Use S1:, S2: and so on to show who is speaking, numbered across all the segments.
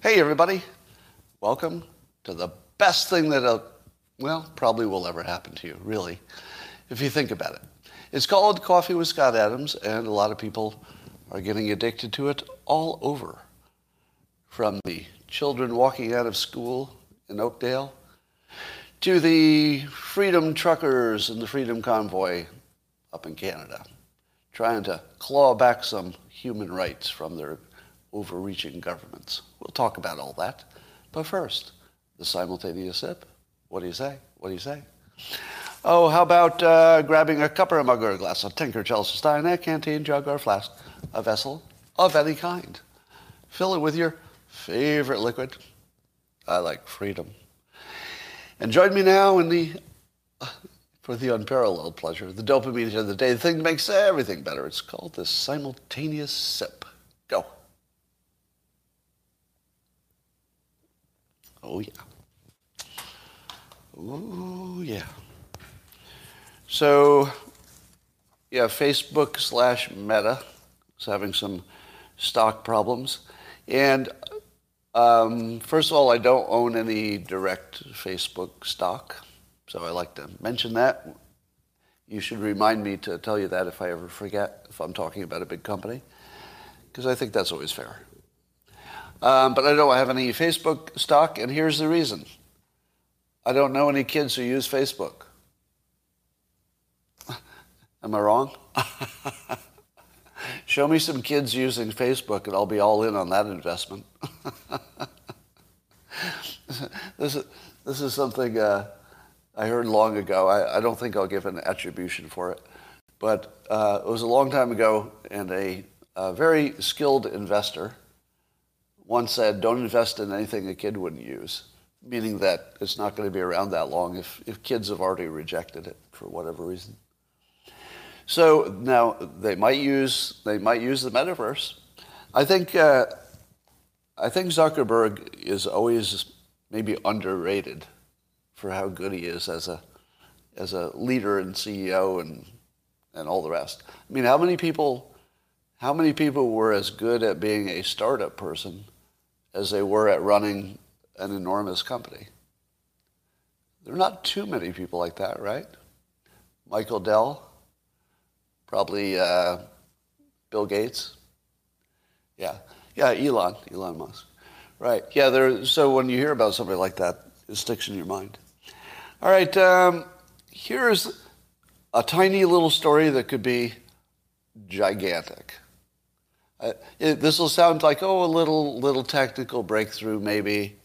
S1: Hey, everybody. Welcome to the best thing that, uh, well, probably will ever happen to you, really, if you think about it. It's called Coffee with Scott Adams, and a lot of people are getting addicted to it all over. From the children walking out of school in Oakdale to the freedom truckers and the freedom convoy up in Canada, trying to claw back some human rights from their overreaching governments. We'll talk about all that. But first, the simultaneous sip. What do you say? What do you say? Oh, how about uh, grabbing a cup or a mug or a glass, a tinker, Chelsea stein, a canteen, jug, or flask, a vessel of any kind. Fill it with your favorite liquid. I like freedom. And join me now in the uh, for the unparalleled pleasure, the dopamine of the day, the thing that makes everything better. It's called the simultaneous sip. Go. Oh yeah. Oh yeah. So, yeah, Facebook slash Meta is having some stock problems, and um, first of all, I don't own any direct Facebook stock, so I like to mention that. You should remind me to tell you that if I ever forget, if I'm talking about a big company, because I think that's always fair. Um, but I don't have any Facebook stock, and here's the reason. I don't know any kids who use Facebook. Am I wrong? Show me some kids using Facebook, and I'll be all in on that investment. this, is, this is something uh, I heard long ago. I, I, don't think I'll give an attribution for it. But uh, it was a long time ago, and a, a very skilled investor once said, don't invest in anything a kid wouldn't use, meaning that it's not going to be around that long if, if kids have already rejected it for whatever reason. So now they might use they might use the metaverse. I think uh, I think Zuckerberg is always maybe underrated for how good he is as a as a leader and CEO and and all the rest. I mean, how many people how many people were as good at being a startup person as they were at running an enormous company? There are not too many people like that, right? Michael Dell, probably uh, Bill Gates. Yeah, yeah, Elon, Elon Musk. Right. Yeah. There. So when you hear about somebody like that, it sticks in your mind. All right. Um, here's a tiny little story that could be gigantic. Uh, this will sound like oh a little little technical breakthrough maybe,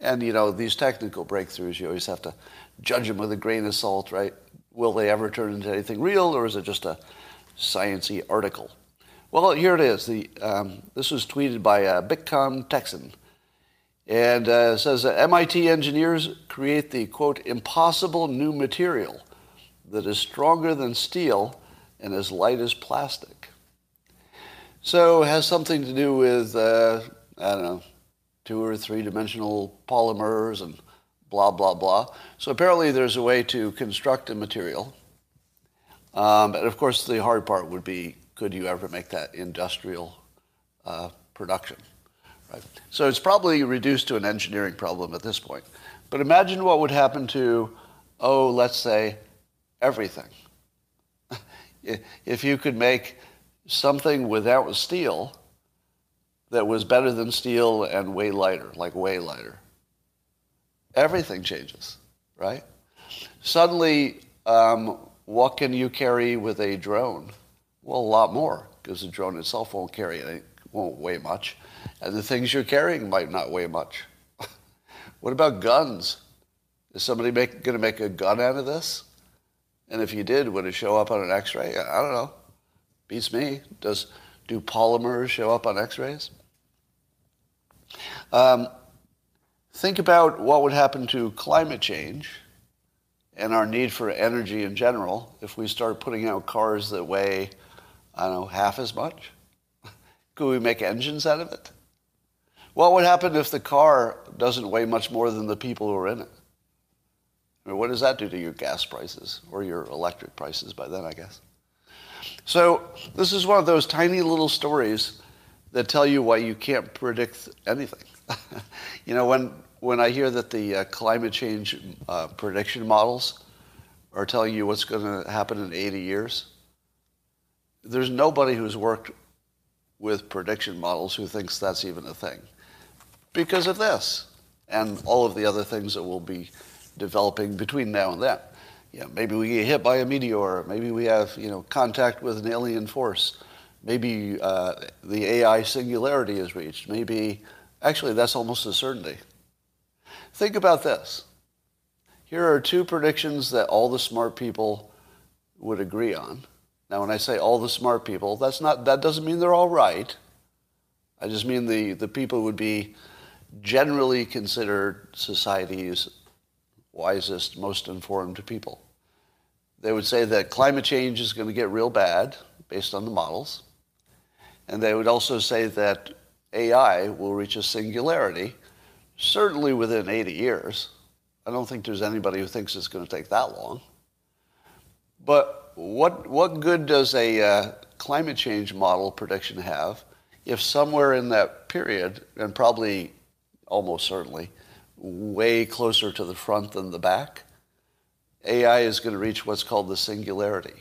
S1: and you know these technical breakthroughs you always have to judge them with a grain of salt, right? Will they ever turn into anything real, or is it just a sciency article? Well, here it is. The, um, this was tweeted by uh, Bitcom Texan. And uh, says that MIT engineers create the, quote, impossible new material that is stronger than steel and as light as plastic. So it has something to do with, uh, I don't know, two or three dimensional polymers and blah, blah, blah. So apparently there's a way to construct a material. Um, and of course, the hard part would be could you ever make that industrial uh, production? Right? So it's probably reduced to an engineering problem at this point. But imagine what would happen to, oh, let's say, everything. if you could make something without steel that was better than steel and way lighter, like way lighter, everything changes, right? Suddenly, um, what can you carry with a drone? Well, a lot more, because the drone itself won't carry it, won't weigh much. And the things you're carrying might not weigh much. what about guns? Is somebody going to make a gun out of this? And if you did, would it show up on an X-ray? I don't know. Beats me. Does do polymers show up on X-rays? Um, think about what would happen to climate change and our need for energy in general if we start putting out cars that weigh, I don't know, half as much. Could we make engines out of it? What would happen if the car doesn't weigh much more than the people who are in it? I mean, what does that do to your gas prices or your electric prices by then, I guess? So this is one of those tiny little stories that tell you why you can't predict anything. you know, when, when I hear that the uh, climate change uh, prediction models are telling you what's going to happen in 80 years, there's nobody who's worked with prediction models who thinks that's even a thing because of this and all of the other things that will be developing between now and then. You know, maybe we get hit by a meteor. Maybe we have you know contact with an alien force. Maybe uh, the AI singularity is reached. Maybe actually that's almost a certainty. Think about this. Here are two predictions that all the smart people would agree on. Now, when I say all the smart people, that's not that doesn't mean they're all right. I just mean the, the people would be generally considered society's wisest, most informed people. They would say that climate change is going to get real bad based on the models. And they would also say that AI will reach a singularity, certainly within 80 years. I don't think there's anybody who thinks it's going to take that long. But what, what good does a uh, climate change model prediction have if somewhere in that period, and probably almost certainly, way closer to the front than the back, AI is going to reach what's called the singularity,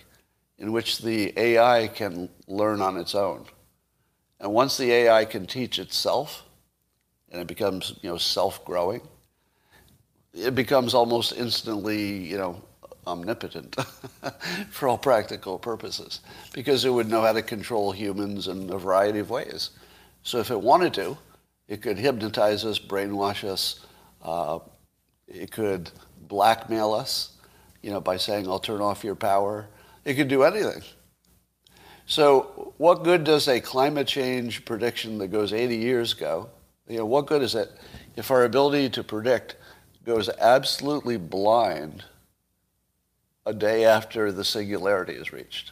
S1: in which the AI can learn on its own. And once the AI can teach itself, and it becomes, you know, self-growing, it becomes almost instantly, you know, omnipotent for all practical purposes, because it would know how to control humans in a variety of ways. So if it wanted to, it could hypnotize us, brainwash us. Uh, it could blackmail us, you know, by saying, I'll turn off your power. It could do anything. So what good does a climate change prediction that goes 80 years ago, you know, what good is it if our ability to predict goes absolutely blind a day after the singularity is reached?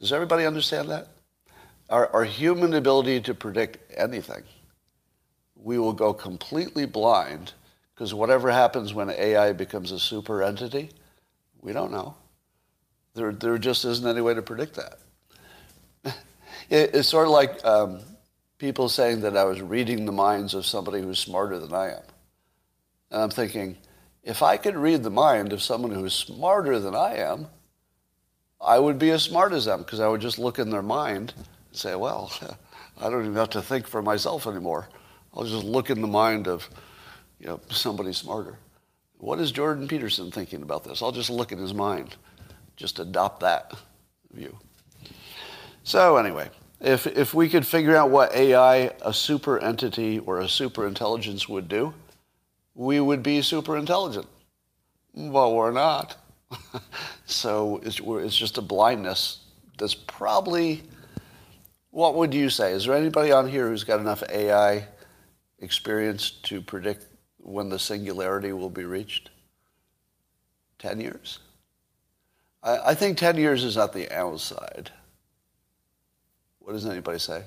S1: Does everybody understand that? Our, our human ability to predict anything we will go completely blind because whatever happens when AI becomes a super entity, we don't know. There, there just isn't any way to predict that. It, it's sort of like um, people saying that I was reading the minds of somebody who's smarter than I am. And I'm thinking, if I could read the mind of someone who's smarter than I am, I would be as smart as them because I would just look in their mind and say, well, I don't even have to think for myself anymore. I'll just look in the mind of you know, somebody smarter. What is Jordan Peterson thinking about this? I'll just look in his mind, just adopt that view. So anyway, if, if we could figure out what AI, a super entity or a super intelligence would do, we would be super intelligent. But we're not. so it's, it's just a blindness that's probably, what would you say? Is there anybody on here who's got enough AI experience to predict when the singularity will be reached? 10 years? I, I think 10 years is at the outside. What does anybody say?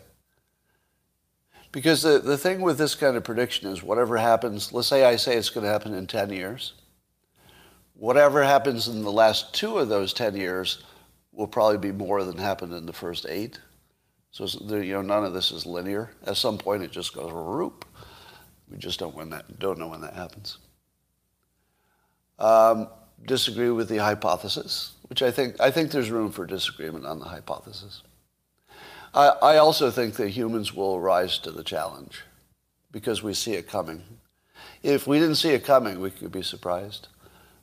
S1: Because the, the thing with this kind of prediction is whatever happens, let's say I say it's going to happen in 10 years. Whatever happens in the last two of those 10 years will probably be more than happened in the first eight. So you know, none of this is linear. At some point, it just goes whoop. We just don't when that don't know when that happens. Um, disagree with the hypothesis, which I think I think there's room for disagreement on the hypothesis. I, I also think that humans will rise to the challenge because we see it coming. If we didn't see it coming, we could be surprised.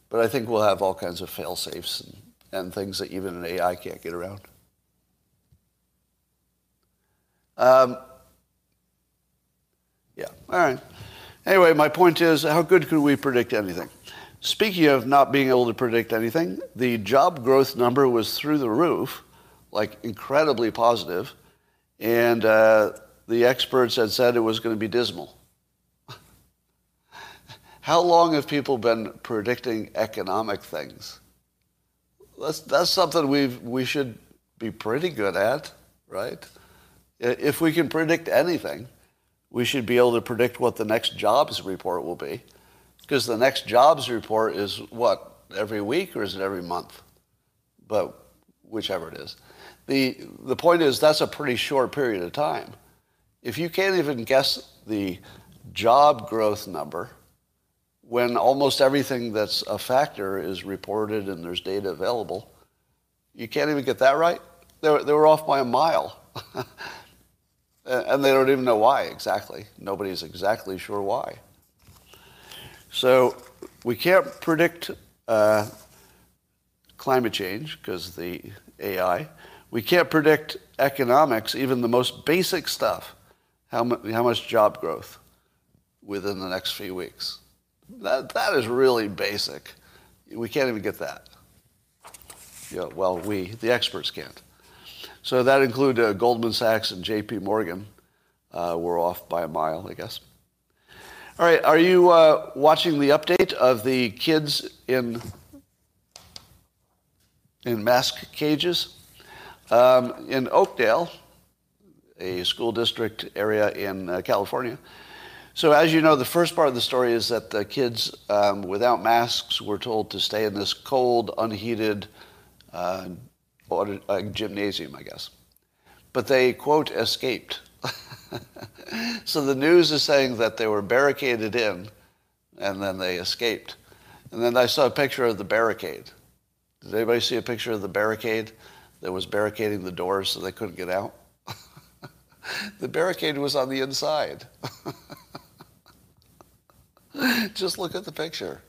S1: But I think we'll have all kinds of fail safes and, and things that even an AI can't get around. Um, yeah, all right. Anyway, my point is, how good could we predict anything? Speaking of not being able to predict anything, the job growth number was through the roof, like incredibly positive, and uh, the experts had said it was going to be dismal. How long have people been predicting economic things? That's, that's something we we should be pretty good at, right? If we can predict anything, we should be able to predict what the next jobs report will be. Because the next jobs report is what, every week or is it every month? But whichever it is. The, the point is that's a pretty short period of time. If you can't even guess the job growth number, when almost everything that's a factor is reported and there's data available, you can't even get that right? They were, they were off by a mile. and they don't even know why exactly. Nobody's exactly sure why. So we can't predict uh, climate change because the AI. We can't predict economics, even the most basic stuff, how, mu- how much job growth within the next few weeks. That, that is really basic. We can't even get that. Yeah, well, we, the experts can't. So that included uh, Goldman Sachs and J.P. Morgan. Uh, we're off by a mile, I guess. All right, are you uh, watching the update of the kids in in mask cages um, in Oakdale, a school district area in uh, California? So, as you know, the first part of the story is that the kids um, without masks were told to stay in this cold, unheated a gymnasium, I guess. But they, quote, escaped. so the news is saying that they were barricaded in and then they escaped. And then I saw a picture of the barricade. Did anybody see a picture of the barricade that was barricading the doors so they couldn't get out? the barricade was on the inside. Just look at the picture.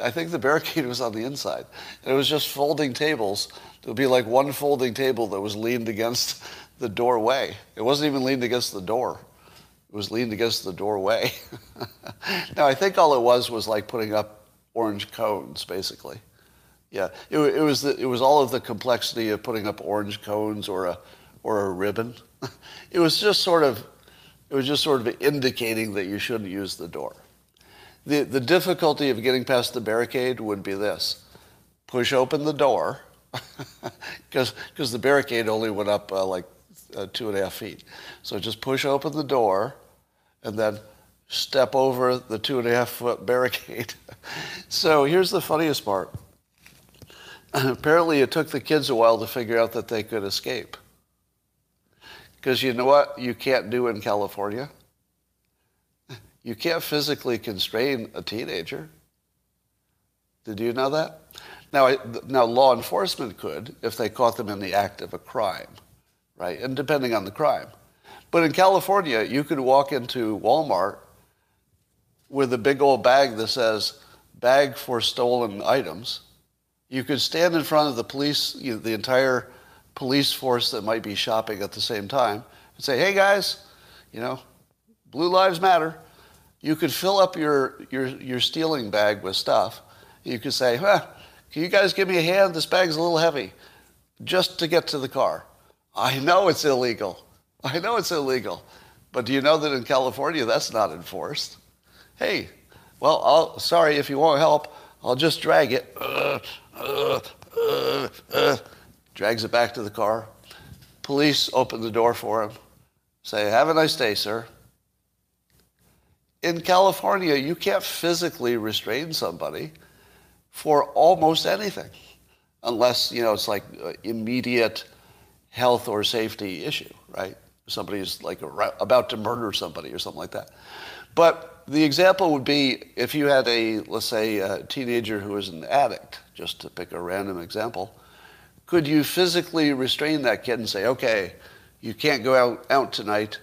S1: I think the barricade was on the inside. And it was just folding tables. It would be like one folding table that was leaned against the doorway. It wasn't even leaned against the door. It was leaned against the doorway. now, I think all it was was like putting up orange cones, basically. Yeah, it, it was the, it was all of the complexity of putting up orange cones or a or a ribbon. it was just sort of it was just sort of indicating that you shouldn't use the door. The, the difficulty of getting past the barricade would be this push open the door, because the barricade only went up uh, like uh, two and a half feet. So just push open the door and then step over the two and a half foot barricade. so here's the funniest part. Apparently, it took the kids a while to figure out that they could escape. Because you know what you can't do in California? You can't physically constrain a teenager. Did you know that? Now, now, law enforcement could if they caught them in the act of a crime, right? And depending on the crime. But in California, you could walk into Walmart with a big old bag that says bag for stolen items. You could stand in front of the police, you know, the entire police force that might be shopping at the same time, and say, hey guys, you know, blue lives matter you could fill up your, your, your stealing bag with stuff. You could say, huh, can you guys give me a hand? This bag's a little heavy, just to get to the car. I know it's illegal. I know it's illegal. But do you know that in California that's not enforced? Hey, well, I'll, sorry if you won't help, I'll just drag it. Uh, uh, uh, drags it back to the car. Police open the door for him. Say, have a nice day, sir in California, you can't physically restrain somebody for almost anything unless, you know, it's like uh, immediate health or safety issue, right? Somebody's like about to murder somebody or something like that. But the example would be if you had a, let's say, a teenager who is an addict, just to pick a random example, could you physically restrain that kid and say, okay, you can't go out, out tonight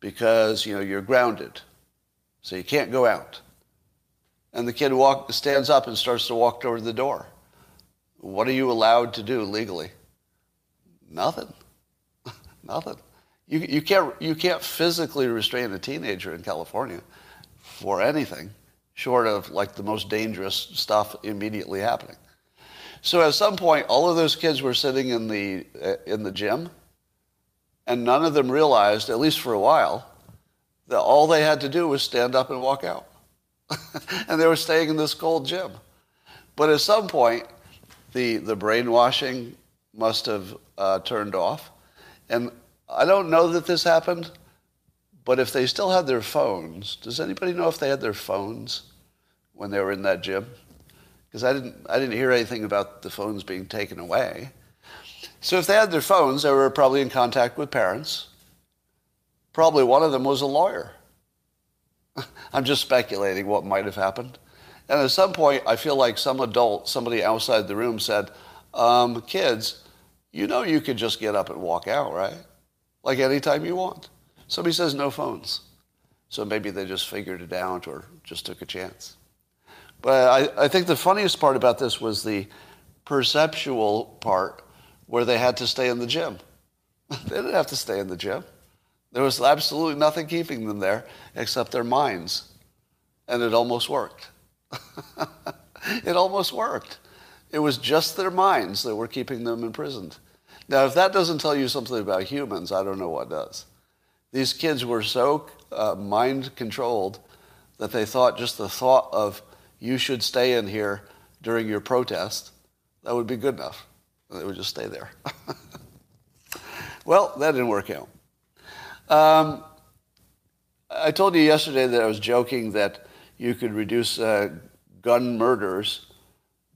S1: because, you know, you're grounded so you can't go out. And the kid walk, stands up and starts to walk toward the door. What are you allowed to do legally? Nothing. Nothing. You, you, can't, you can't physically restrain a teenager in California for anything short of like the most dangerous stuff immediately happening. So at some point, all of those kids were sitting in the, uh, in the gym, and none of them realized, at least for a while, all they had to do was stand up and walk out. and they were staying in this cold gym. But at some point, the, the brainwashing must have uh, turned off. And I don't know that this happened, but if they still had their phones, does anybody know if they had their phones when they were in that gym? Because I didn't, I didn't hear anything about the phones being taken away. So if they had their phones, they were probably in contact with parents. Probably one of them was a lawyer. I'm just speculating what might have happened. And at some point, I feel like some adult, somebody outside the room said, um, kids, you know you could just get up and walk out, right? Like anytime you want. Somebody says no phones. So maybe they just figured it out or just took a chance. But I, I think the funniest part about this was the perceptual part where they had to stay in the gym. they didn't have to stay in the gym. There was absolutely nothing keeping them there except their minds. And it almost worked. it almost worked. It was just their minds that were keeping them imprisoned. Now, if that doesn't tell you something about humans, I don't know what does. These kids were so uh, mind controlled that they thought just the thought of you should stay in here during your protest, that would be good enough. They would just stay there. well, that didn't work out. Um, I told you yesterday that I was joking that you could reduce uh, gun murders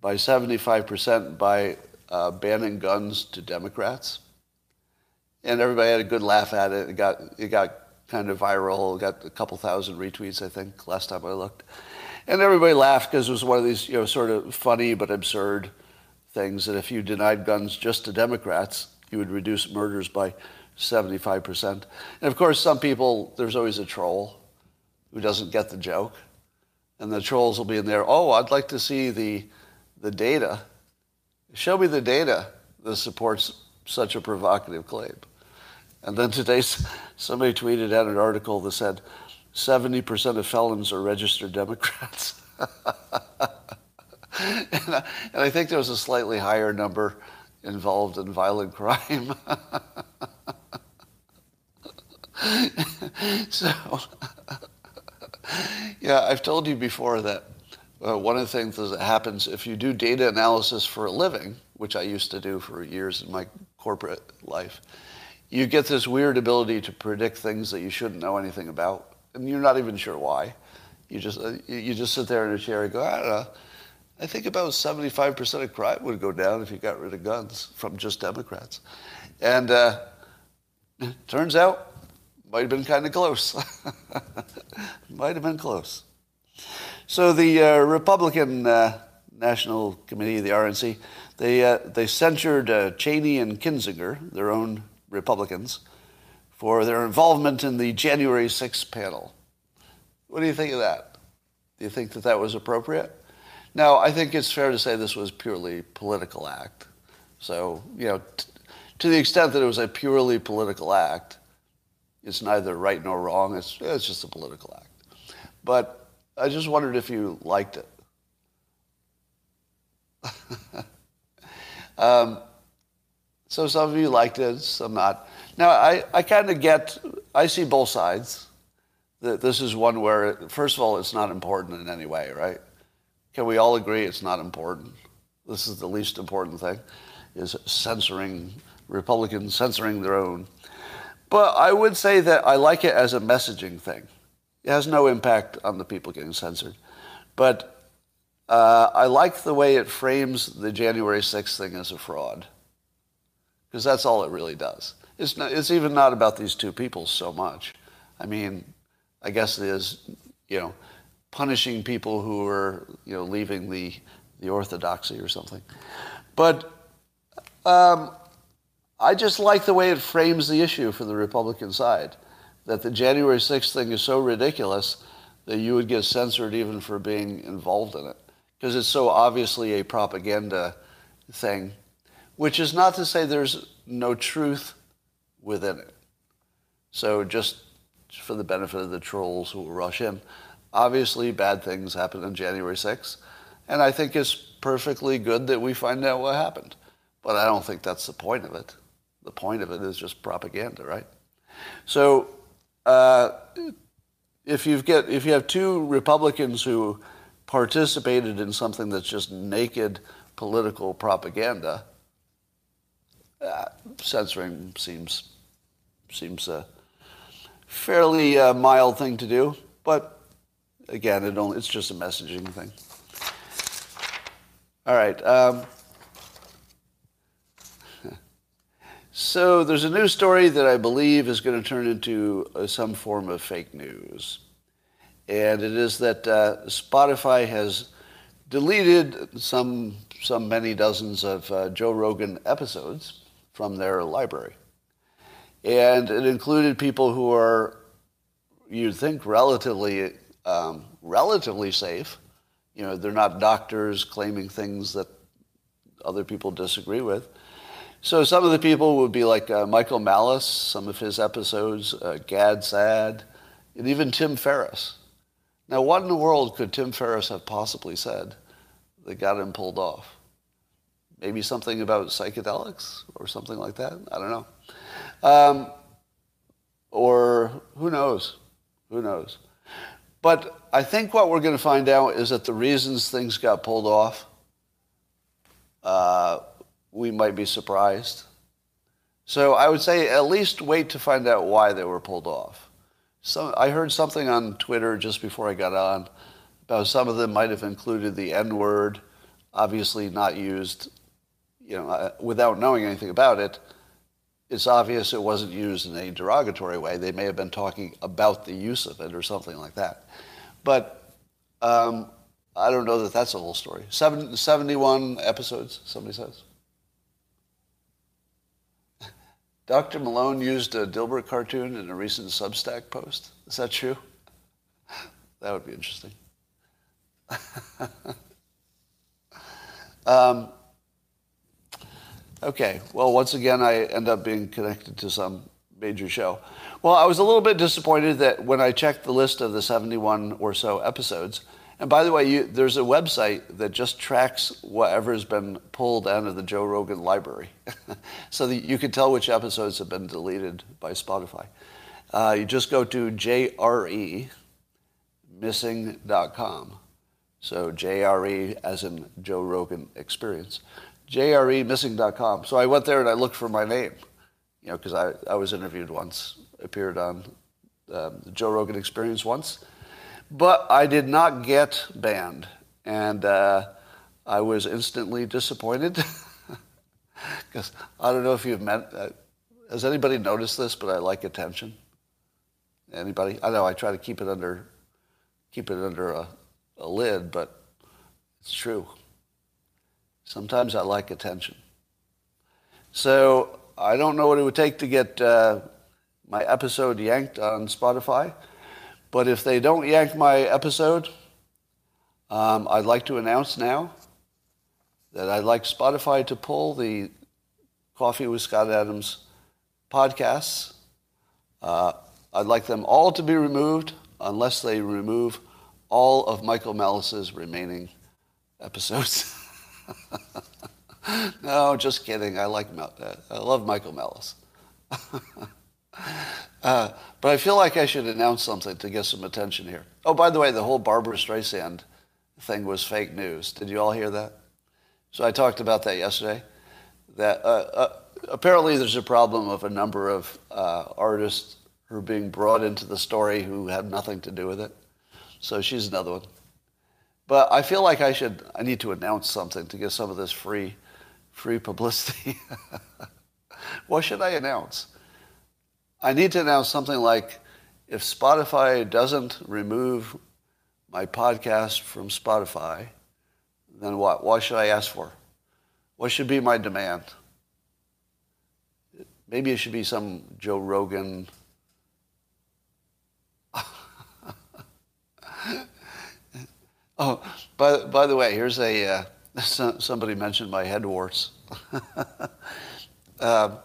S1: by 75% by uh, banning guns to Democrats. And everybody had a good laugh at it. It got, it got kind of viral. It got a couple thousand retweets, I think, last time I looked. And everybody laughed because it was one of these, you know, sort of funny but absurd things that if you denied guns just to Democrats, you would reduce murders by 75%. And of course, some people, there's always a troll who doesn't get the joke. And the trolls will be in there, oh, I'd like to see the, the data. Show me the data that supports such a provocative claim. And then today, somebody tweeted out an article that said 70% of felons are registered Democrats. and, I, and I think there was a slightly higher number involved in violent crime. so, yeah, I've told you before that uh, one of the things that happens if you do data analysis for a living, which I used to do for years in my corporate life, you get this weird ability to predict things that you shouldn't know anything about, and you're not even sure why. You just uh, you just sit there in a chair and go, I don't know. I think about 75% of crime would go down if you got rid of guns from just Democrats. And uh, turns out, might have been kind of close. might have been close. So the uh, Republican uh, National Committee, the RNC, they, uh, they censured uh, Cheney and Kinzinger, their own Republicans, for their involvement in the January 6th panel. What do you think of that? Do you think that that was appropriate? Now, I think it's fair to say this was purely political act. So, you know, t- to the extent that it was a purely political act, it's neither right nor wrong. It's, it's just a political act. But I just wondered if you liked it. um, so some of you liked it, some not. Now, I, I kind of get, I see both sides. That This is one where, first of all, it's not important in any way, right? Can we all agree it's not important? This is the least important thing, is censoring, Republicans censoring their own. But I would say that I like it as a messaging thing. It has no impact on the people getting censored. But uh, I like the way it frames the January 6th thing as a fraud. Because that's all it really does. It's, not, it's even not about these two people so much. I mean, I guess it is, you know, punishing people who are you know leaving the the orthodoxy or something. But um, I just like the way it frames the issue for the Republican side. That the January 6th thing is so ridiculous that you would get censored even for being involved in it. Because it's so obviously a propaganda thing, which is not to say there's no truth within it. So just for the benefit of the trolls who will rush in, Obviously, bad things happened on January 6th, and I think it's perfectly good that we find out what happened. But I don't think that's the point of it. The point of it is just propaganda, right? So, uh, if you get if you have two Republicans who participated in something that's just naked political propaganda, uh, censoring seems seems a fairly uh, mild thing to do. But again, it only, it's just a messaging thing. All right. Um, so there's a news story that I believe is going to turn into uh, some form of fake news. And it is that uh, Spotify has deleted some, some many dozens of uh, Joe Rogan episodes from their library. And it included people who are, you'd think, relatively, um, relatively safe. You know, they're not doctors claiming things that other people disagree with. So some of the people would be like uh, Michael Malice, some of his episodes, uh, Gad Saad, and even Tim Ferriss. Now, what in the world could Tim Ferriss have possibly said that got him pulled off? Maybe something about psychedelics or something like that? I don't know. Um, or who knows? Who knows? But I think what we're going to find out is that the reasons things got pulled off uh, we might be surprised. So I would say at least wait to find out why they were pulled off. So I heard something on Twitter just before I got on about some of them might have included the N word, obviously not used, you know, uh, without knowing anything about it. It's obvious it wasn't used in a derogatory way. They may have been talking about the use of it or something like that. But um, I don't know that that's the whole story. Seven, 71 episodes, somebody says. Dr. Malone used a Dilbert cartoon in a recent Substack post. Is that true? That would be interesting. um, okay, well, once again, I end up being connected to some major show. Well, I was a little bit disappointed that when I checked the list of the 71 or so episodes, and by the way, you, there's a website that just tracks whatever's been pulled out of the Joe Rogan library. so that you can tell which episodes have been deleted by Spotify. Uh, you just go to jremissing.com. So JRE as in Joe Rogan Experience. jremissing.com. So I went there and I looked for my name, you know, because I, I was interviewed once, appeared on um, the Joe Rogan Experience once but I did not get banned, and uh, I was instantly disappointed because I don't know if you've met. Uh, has anybody noticed this? But I like attention. Anybody? I know I try to keep it under keep it under a, a lid, but it's true. Sometimes I like attention. So I don't know what it would take to get uh, my episode yanked on Spotify. But if they don't yank my episode, um, I'd like to announce now that I'd like Spotify to pull the Coffee with Scott Adams podcasts. Uh, I'd like them all to be removed unless they remove all of Michael Malice's remaining episodes. no, just kidding. I like uh, I love Michael Malice. Uh, but I feel like I should announce something to get some attention here. Oh, by the way, the whole Barbra Streisand thing was fake news. Did you all hear that? So I talked about that yesterday. That uh, uh, apparently there's a problem of a number of uh, artists who are being brought into the story who have nothing to do with it. So she's another one. But I feel like I should. I need to announce something to get some of this free, free publicity. what should I announce? I need to announce something like if Spotify doesn't remove my podcast from Spotify, then what? What should I ask for? What should be my demand? Maybe it should be some Joe Rogan. oh, by, by the way, here's a uh, somebody mentioned my head warts. uh,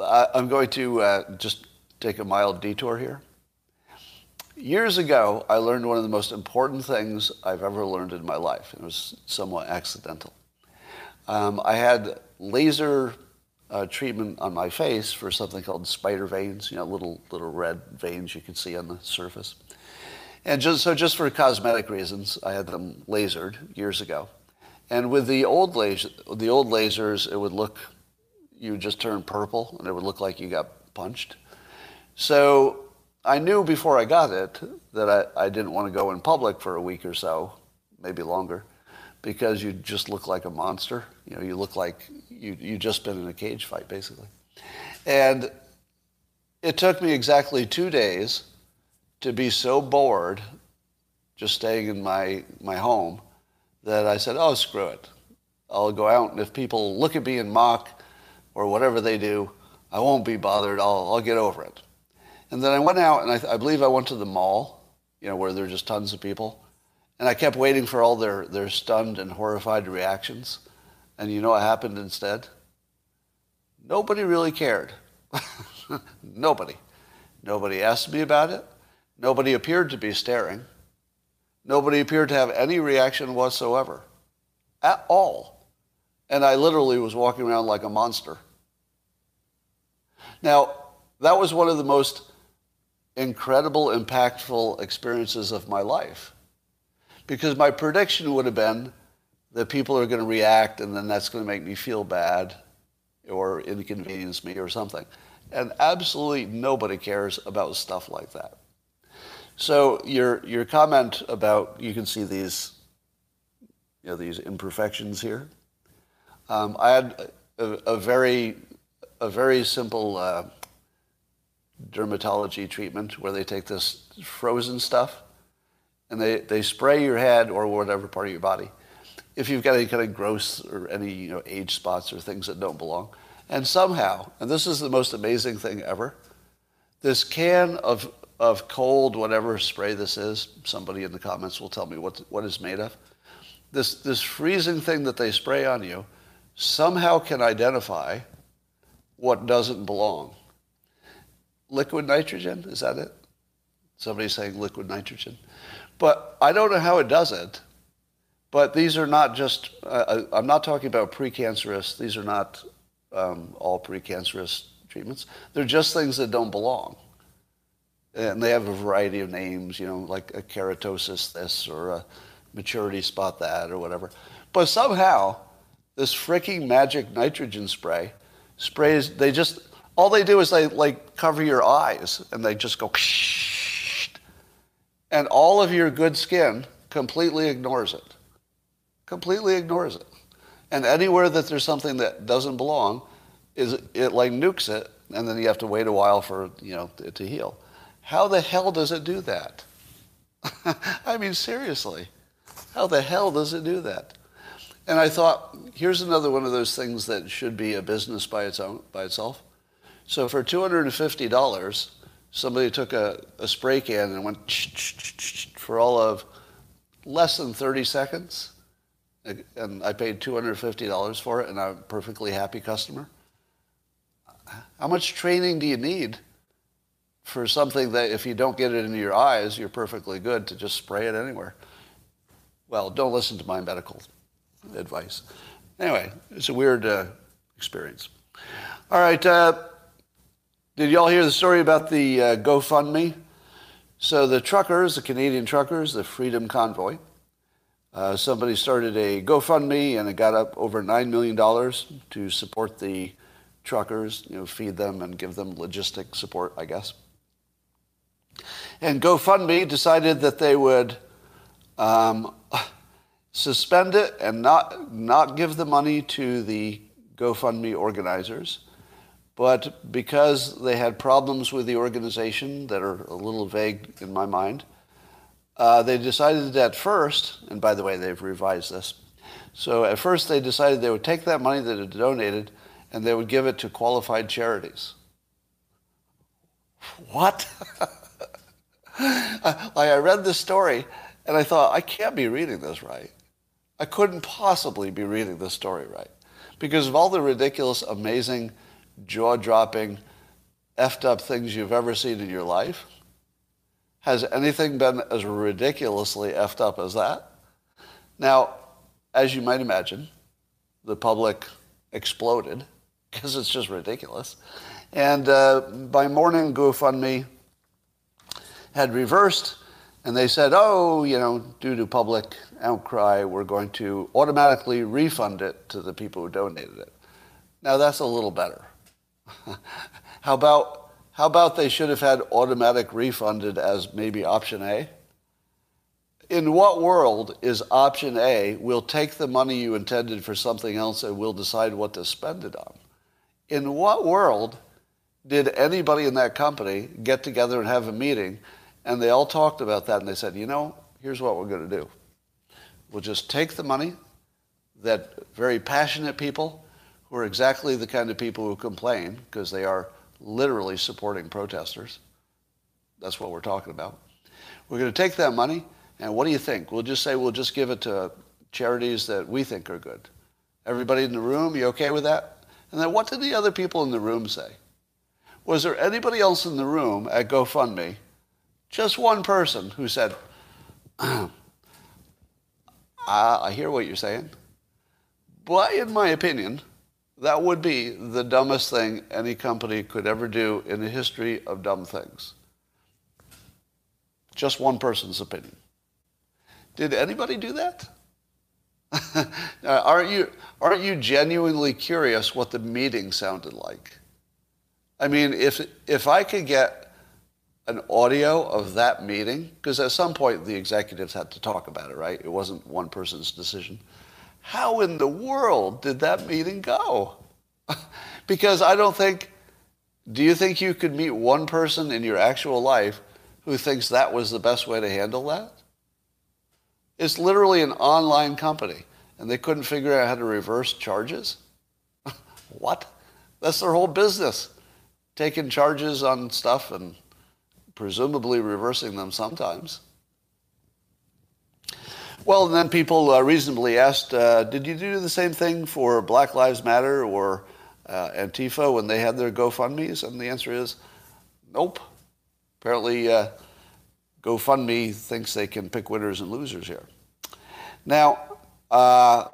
S1: I'm going to uh, just take a mild detour here. Years ago, I learned one of the most important things I've ever learned in my life. It was somewhat accidental. Um, I had laser uh, treatment on my face for something called spider veins, you know, little little red veins you can see on the surface. And just so just for cosmetic reasons, I had them lasered years ago. And with the old laser, the old lasers, it would look you just turn purple and it would look like you got punched. So I knew before I got it that I, I didn't want to go in public for a week or so, maybe longer, because you just look like a monster. You know, you look like you you just been in a cage fight basically. And it took me exactly two days to be so bored just staying in my, my home that I said, oh, screw it. I'll go out, and if people look at me and mock or whatever they do, I won't be bothered. I'll, I'll get over it. And then I went out, and I, I believe I went to the mall, you know, where there are just tons of people. And I kept waiting for all their, their stunned and horrified reactions. And you know what happened instead? Nobody really cared. Nobody. Nobody asked me about it. Nobody appeared to be staring. Nobody appeared to have any reaction whatsoever at all. And I literally was walking around like a monster. Now, that was one of the most incredible, impactful experiences of my life. Because my prediction would have been that people are going to react and then that's going to make me feel bad or inconvenience me or something. And absolutely nobody cares about stuff like that. So your your comment about you can see these you know these imperfections here. Um, I had a, a, very a very simple uh, dermatology treatment where they take this frozen stuff and they, they spray your head or whatever part of your body if you've got any kind of gross or any you know age spots or things that don't belong. And somehow, and this is the most amazing thing ever, this can of of cold, whatever spray this is. Somebody in the comments will tell me what, what it's made of. This, this freezing thing that they spray on you somehow can identify what doesn't belong. Liquid nitrogen, is that it? Somebody's saying liquid nitrogen. But I don't know how it does it. But these are not just, uh, I'm not talking about precancerous, these are not um, all precancerous treatments. They're just things that don't belong and they have a variety of names, you know, like a keratosis this or a maturity spot that or whatever. But somehow, this freaking magic nitrogen spray sprays, they just, all they do is they like cover your eyes and they just go, and all of your good skin completely ignores it. Completely ignores it. And anywhere that there's something that doesn't belong, is it like nukes it, and then you have to wait a while for you know it to heal. How the hell does it do that? I mean, seriously, how the hell does it do that? And I thought, here's another one of those things that should be a business by, its own, by itself. So for $250, somebody took a, a spray can and went for all of less than 30 seconds. And I paid $250 for it, and I'm a perfectly happy customer. How much training do you need for something that if you don't get it into your eyes, you're perfectly good to just spray it anywhere. Well, don't listen to my medical advice. Anyway, it's a weird uh, experience. All right. Uh, did y'all hear the story about the uh, GoFundMe? So the truckers, the Canadian truckers, the Freedom Convoy, uh, somebody started a GoFundMe and it got up over $9 million to support the truckers, you know, feed them and give them logistic support, I guess. And GoFundMe decided that they would um, suspend it and not, not give the money to the GoFundMe organizers. But because they had problems with the organization that are a little vague in my mind, uh, they decided at first, and by the way, they've revised this. So at first, they decided they would take that money that had donated and they would give it to qualified charities. What? I, I read this story and I thought, I can't be reading this right. I couldn't possibly be reading this story right. Because of all the ridiculous, amazing, jaw dropping, effed up things you've ever seen in your life, has anything been as ridiculously effed up as that? Now, as you might imagine, the public exploded, because it's just ridiculous. And uh, by morning, GoFundMe had reversed, and they said, oh, you know, due to public outcry, we're going to automatically refund it to the people who donated it. Now that's a little better. how about how about they should have had automatic refunded as maybe option A? In what world is option A, we'll take the money you intended for something else and we'll decide what to spend it on? In what world did anybody in that company get together and have a meeting and they all talked about that and they said, you know, here's what we're going to do. We'll just take the money that very passionate people who are exactly the kind of people who complain because they are literally supporting protesters. That's what we're talking about. We're going to take that money and what do you think? We'll just say we'll just give it to charities that we think are good. Everybody in the room, you okay with that? And then what did the other people in the room say? Was there anybody else in the room at GoFundMe, just one person who said, I, I hear what you're saying, but in my opinion, that would be the dumbest thing any company could ever do in the history of dumb things. Just one person's opinion. Did anybody do that? aren't, you, aren't you genuinely curious what the meeting sounded like? I mean, if, if I could get an audio of that meeting, because at some point the executives had to talk about it, right? It wasn't one person's decision. How in the world did that meeting go? because I don't think, do you think you could meet one person in your actual life who thinks that was the best way to handle that? It's literally an online company, and they couldn't figure out how to reverse charges? what? That's their whole business. Taking charges on stuff and presumably reversing them sometimes. Well, and then people uh, reasonably asked, uh, did you do the same thing for Black Lives Matter or uh, Antifa when they had their GoFundMe's? And the answer is, nope. Apparently, uh, GoFundMe thinks they can pick winners and losers here. Now, uh,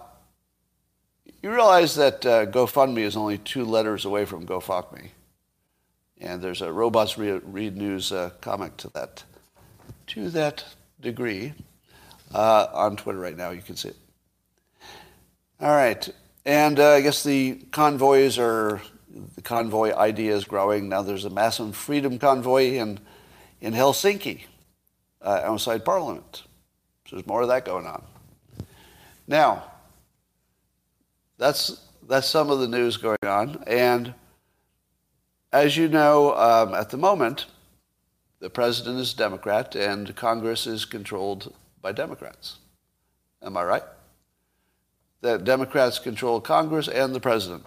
S1: you realize that uh, GoFundMe is only two letters away from GoFuckMe. And there's a Robots Read News uh, comic to that, to that degree uh, on Twitter right now. You can see it. All right. And uh, I guess the convoys are, the convoy idea is growing. Now there's a massive freedom convoy in, in Helsinki uh, outside Parliament. So there's more of that going on. Now, that's, that's some of the news going on. And as you know, um, at the moment, the president is a Democrat and Congress is controlled by Democrats. Am I right? That Democrats control Congress and the president.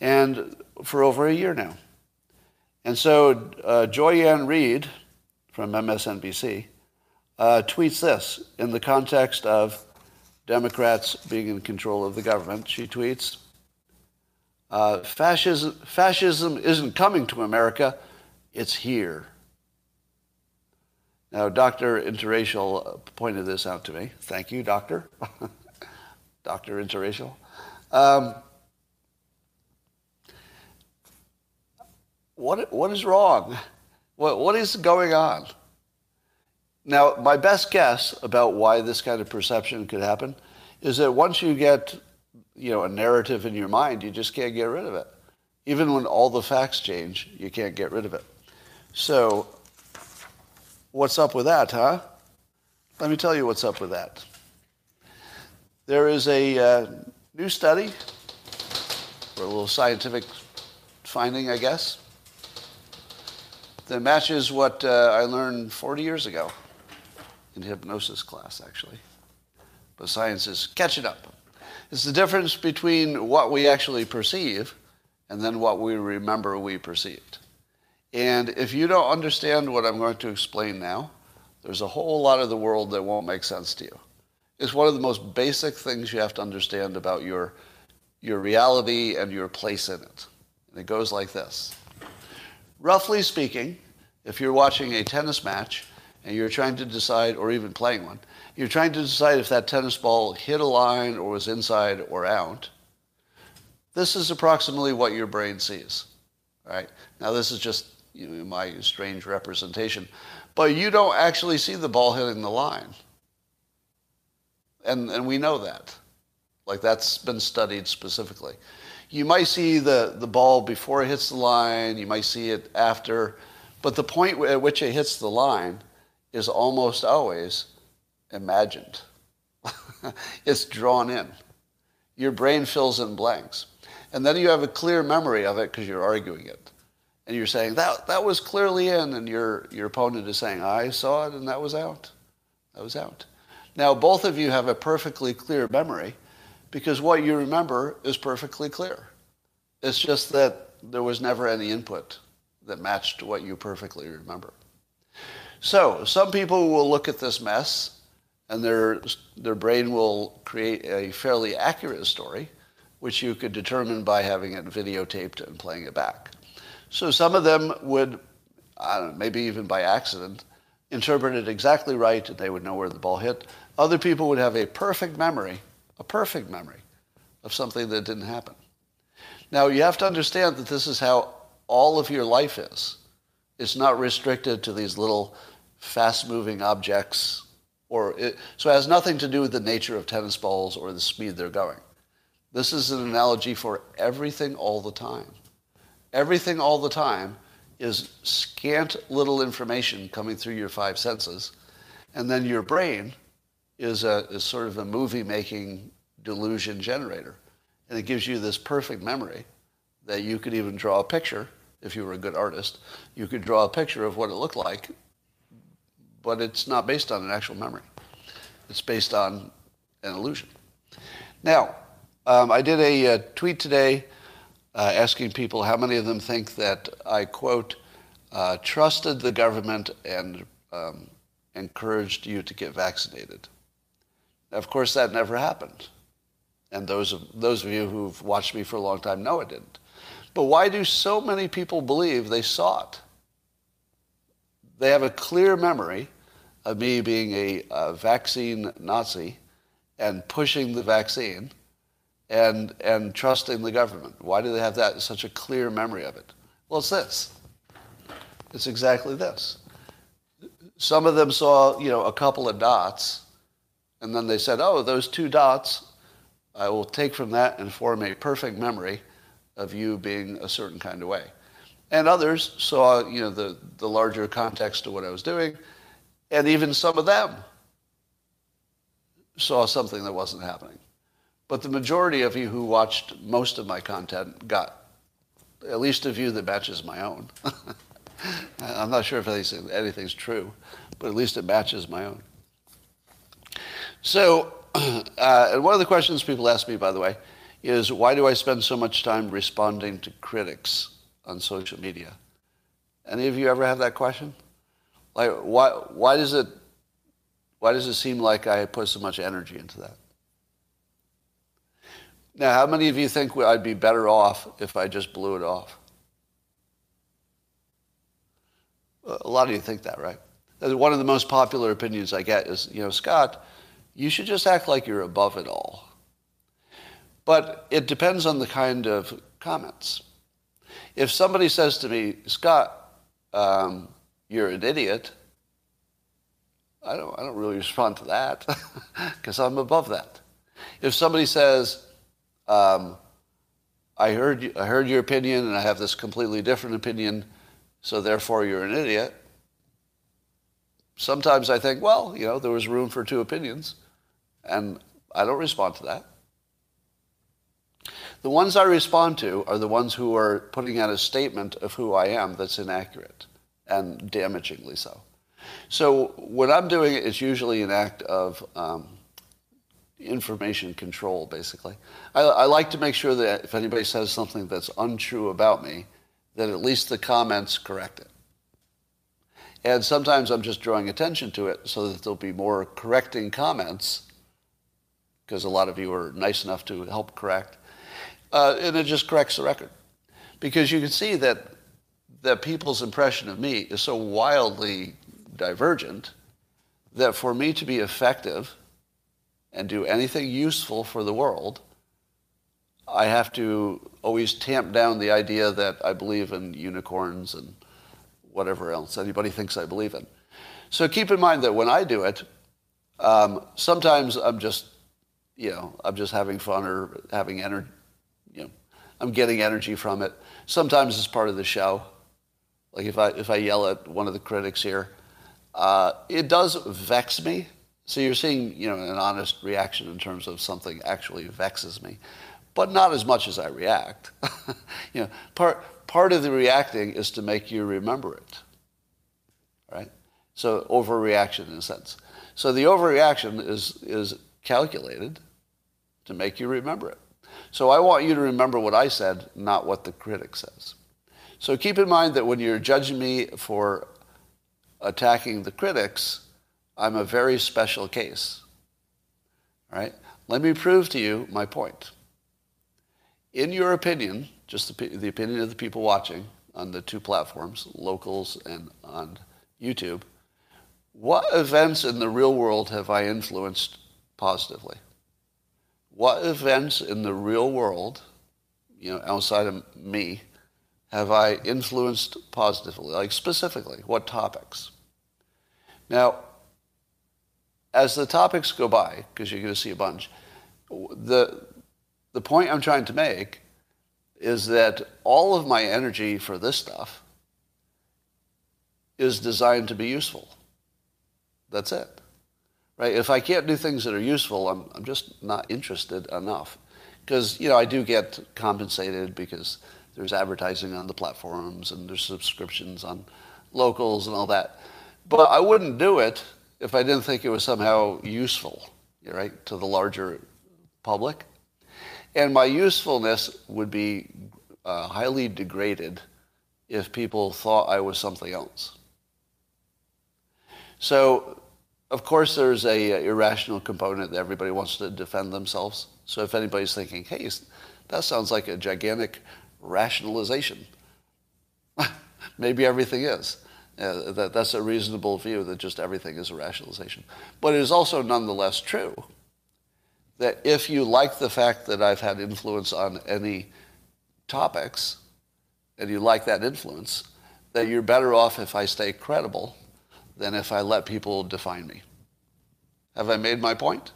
S1: And for over a year now. And so uh, Joy-Ann Reid from MSNBC uh, tweets this in the context of Democrats being in control of the government. She tweets, uh, fascism, fascism isn't coming to America, it's here. Now, Dr. Interracial pointed this out to me. Thank you, Doctor. Dr. Interracial. Um, what, what is wrong? What, what is going on? Now, my best guess about why this kind of perception could happen is that once you get, you know, a narrative in your mind, you just can't get rid of it. Even when all the facts change, you can't get rid of it. So, what's up with that, huh? Let me tell you what's up with that. There is a uh, new study, or a little scientific finding, I guess, that matches what uh, I learned 40 years ago in hypnosis class, actually. But science is catching up. It's the difference between what we actually perceive and then what we remember we perceived. And if you don't understand what I'm going to explain now, there's a whole lot of the world that won't make sense to you. It's one of the most basic things you have to understand about your, your reality and your place in it. And it goes like this. Roughly speaking, if you're watching a tennis match and you're trying to decide, or even playing one, you're trying to decide if that tennis ball hit a line or was inside or out. This is approximately what your brain sees. Right? Now this is just you know, my strange representation. But you don't actually see the ball hitting the line. And, and we know that. Like that's been studied specifically. You might see the, the ball before it hits the line, you might see it after, but the point at which it hits the line is almost always imagined. it's drawn in. Your brain fills in blanks. And then you have a clear memory of it because you're arguing it. And you're saying, that, that was clearly in, and your, your opponent is saying, I saw it and that was out. That was out. Now, both of you have a perfectly clear memory because what you remember is perfectly clear. It's just that there was never any input that matched what you perfectly remember. So, some people will look at this mess and their, their brain will create a fairly accurate story, which you could determine by having it videotaped and playing it back. So some of them would, know, maybe even by accident, interpret it exactly right and they would know where the ball hit. Other people would have a perfect memory, a perfect memory of something that didn't happen. Now you have to understand that this is how all of your life is. It's not restricted to these little fast-moving objects or it, so it has nothing to do with the nature of tennis balls or the speed they're going. This is an analogy for everything all the time everything all the time is scant little information coming through your five senses. And then your brain is, a, is sort of a movie making delusion generator. And it gives you this perfect memory that you could even draw a picture if you were a good artist. You could draw a picture of what it looked like, but it's not based on an actual memory. It's based on an illusion. Now, um, I did a, uh, tweet today uh, asking people how many of them think that I, quote, uh, trusted the government and um, encouraged you to get vaccinated. Of course, that never happened. And those of, those of you who've watched me for a long time know it didn't. But why do so many people believe they saw it? They have a clear memory of me being a, a vaccine Nazi and pushing the vaccine and, and trusting the government. Why do they have that such a clear memory of it? Well, it's this. It's exactly this. Some of them saw, you know, a couple of dots, and then they said, oh, those two dots, I will take from that and form a perfect memory of you being a certain kind of way. And others saw, you know, the, the larger context of what I was doing, and even some of them saw something that wasn't happening. But the majority of you who watched most of my content got at least a view that matches my own. I'm not sure if anything, anything's true, but at least it matches my own. So, uh, and one of the questions people ask me, by the way, is why do I spend so much time responding to critics on social media? Any of you ever have that question? Like, why, why does it, why does it seem like I put so much energy into that? Now, how many of you think I'd be better off if I just blew it off? A lot of you think that, right? One of the most popular opinions I get is, you know, Scott, you should just act like you're above it all. But it depends on the kind of comments. If somebody says to me, Scott, um, you're an idiot, I don't, I don't really respond to that because I'm above that. If somebody says, um, I heard I heard your opinion, and I have this completely different opinion, so therefore you're an idiot. Sometimes I think, well, you know, there was room for two opinions, and I don't respond to that. The ones I respond to are the ones who are putting out a statement of who I am that's inaccurate and damagingly so. So what I'm doing is usually an act of um, information control, basically. I, I, like to make sure that if anybody says something that's untrue about me, that at least the comments correct it. And sometimes I'm just drawing attention to it so that there'll be more correcting comments, because a lot of you are nice enough to help correct. Uh, and it just corrects the record. Because you can see that, that people's impression of me is so wildly divergent that for me to be effective, and do anything useful for the world, I have to always tamp down the idea that I believe in unicorns and whatever else anybody thinks I believe in. So keep in mind that when I do it, um, sometimes I'm just, you know, I'm just having fun or having energy, you know, I'm getting energy from it. Sometimes it's part of the show. Like if I, if I yell at one of the critics here, uh, it does vex me. So you're seeing, you know, an honest reaction in terms of something actually vexes me, but not as much as I react. you know, part, part of the reacting is to make you remember it, right? So overreaction in a sense. So the overreaction is, is calculated to make you remember it. So I want you to remember what I said, not what the critic says. So keep in mind that when you're judging me for attacking the critics, I'm a very special case. All right? Let me prove to you my point. In your opinion, just the, the opinion of the people watching on the two platforms, locals and on YouTube, what events in the real world have I influenced positively? What events in the real world, you know, outside of me, have I influenced positively? Like specifically, what topics? Now, as the topics go by, because you're going to see a bunch, the, the point I'm trying to make is that all of my energy for this stuff is designed to be useful. That's it. Right? If I can't do things that are useful, I'm, I'm just not interested enough. Because, you know, I do get compensated because there's advertising on the platforms and there's subscriptions on locals and all that. But I wouldn't do it if I didn't think it was somehow useful, right, to the larger public. And my usefulness would be uh, highly degraded if people thought I was something else. So of course, there's a, a irrational component that everybody wants to defend themselves. So if anybody's thinking, hey, that sounds like a gigantic rationalization, maybe everything is. Uh, that, that's a reasonable view that just everything is a rationalization. But it is also nonetheless true that if you like the fact that I've had influence on any topics, and you like that influence, that you're better off if I stay credible than if I let people define me. Have I made my point?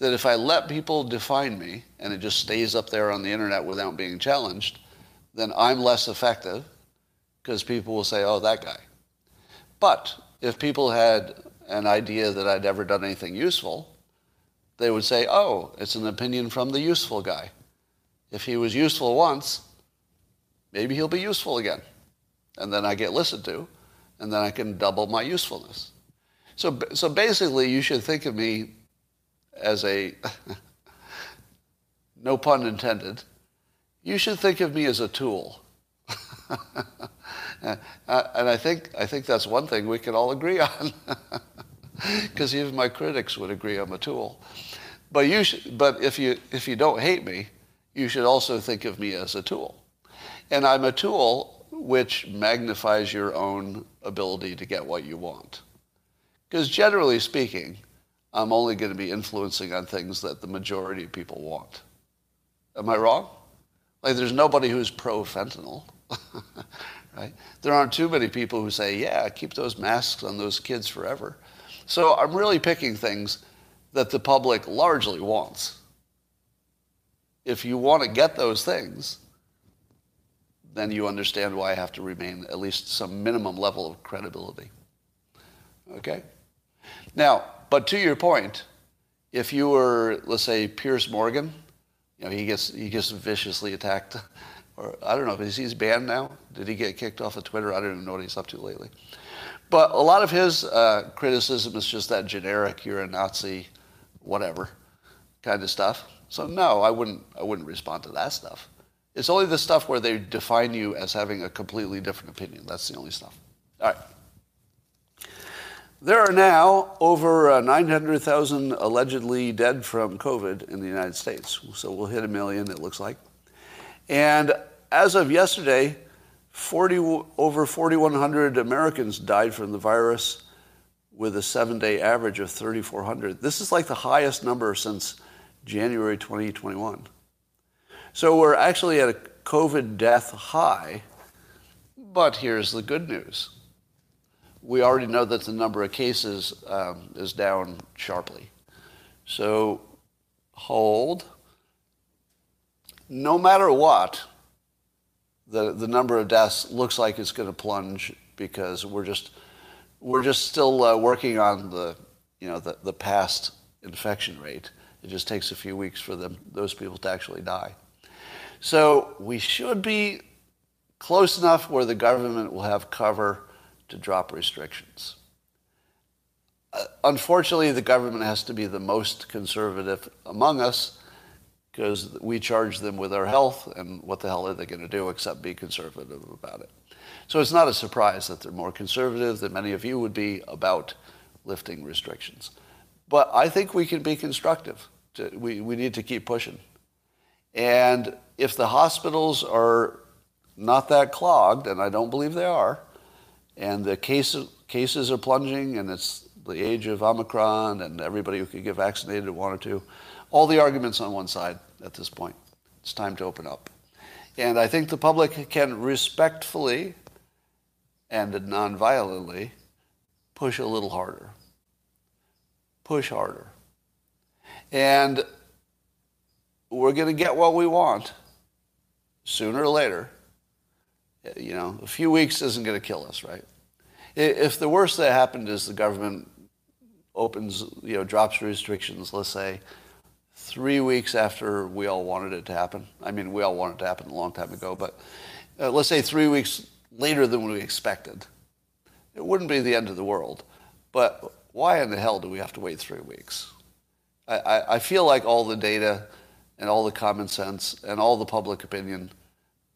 S1: That if I let people define me and it just stays up there on the internet without being challenged, then I'm less effective because people will say, oh, that guy. But if people had an idea that I'd ever done anything useful, they would say, oh, it's an opinion from the useful guy. If he was useful once, maybe he'll be useful again. And then I get listened to and then I can double my usefulness. So, so basically, you should think of me as a, no pun intended, you should think of me as a tool. Uh, and I think, I think that's one thing we can all agree on, because even my critics would agree I'm a tool. But, you should, but if, you, if you don't hate me, you should also think of me as a tool. And I'm a tool which magnifies your own ability to get what you want. Because generally speaking, I'm only going to be influencing on things that the majority of people want. Am I wrong? Like there's nobody who's pro fentanyl. right? There aren't too many people who say, yeah, keep those masks on those kids forever. So I'm really picking things that the public largely wants. If you want to get those things, then you understand why I have to remain at least some minimum level of credibility. Okay? Now, but to your point, if you were, let's say, Piers Morgan, you know, he gets, he gets viciously attacked. Or I don't know, is he banned now? Did he get kicked off of Twitter? I don't even know what he's up to lately. But a lot of his uh, criticism is just that generic, you're a Nazi, whatever kind of stuff. So no, I wouldn't, I wouldn't respond to that stuff. It's only the stuff where they define you as having a completely different opinion. That's the only stuff. All right. There are now over uh, 900,000 allegedly dead from COVID in the United States. So we'll hit a million, it looks like. And as of yesterday, 40, over 4,100 Americans died from the virus with a seven day average of 3,400. This is like the highest number since January 2021. So we're actually at a COVID death high, but here's the good news. We already know that the number of cases um, is down sharply. So hold. No matter what, the, the number of deaths looks like it's going to plunge because we're just, we're just still uh, working on the, you know, the, the past infection rate. It just takes a few weeks for them, those people to actually die. So we should be close enough where the government will have cover to drop restrictions. Uh, unfortunately, the government has to be the most conservative among us because we charge them with our health, and what the hell are they going to do except be conservative about it? So it's not a surprise that they're more conservative than many of you would be about lifting restrictions. But I think we can be constructive. To, we, we need to keep pushing. And if the hospitals are not that clogged, and I don't believe they are, and the cases, cases are plunging, and it's the age of Omicron, and everybody who could get vaccinated wanted to, all the arguments on one side at this point. It's time to open up. And I think the public can respectfully and nonviolently push a little harder. Push harder. And we're going to get what we want sooner or later. You know, a few weeks isn't going to kill us, right? If the worst that happened is the government opens, you know, drops restrictions, let's say, three weeks after we all wanted it to happen. I mean, we all wanted it to happen a long time ago, but uh, let's say three weeks later than we expected. It wouldn't be the end of the world. But why in the hell do we have to wait three weeks? I, I, I feel like all the data and all the common sense and all the public opinion,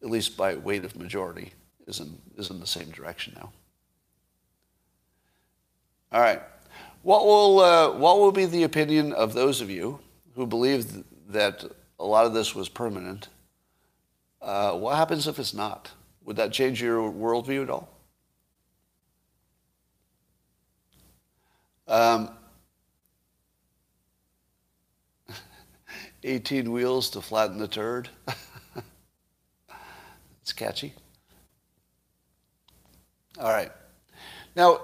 S1: at least by weight of majority, is in, is in the same direction now. All right. What will, uh, what will be the opinion of those of you who believe that a lot of this was permanent, uh, what happens if it's not? Would that change your worldview at all? Um, 18 wheels to flatten the turd. it's catchy. All right. Now,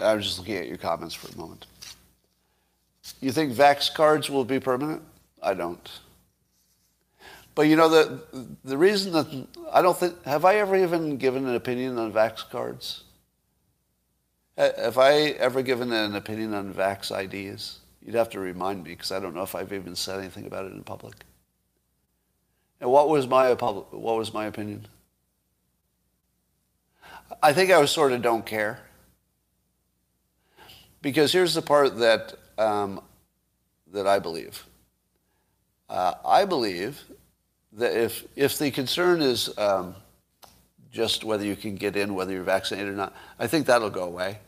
S1: I was just looking at your comments for a moment. You think Vax cards will be permanent? I don't. But you know the the reason that I don't think have I ever even given an opinion on Vax cards? Have I ever given an opinion on Vax IDs? You'd have to remind me because I don't know if I've even said anything about it in public. And what was my what was my opinion? I think I was sort of don't care. Because here's the part that, um, that I believe. Uh, I believe that if, if the concern is um, just whether you can get in, whether you're vaccinated or not, I think that'll go away.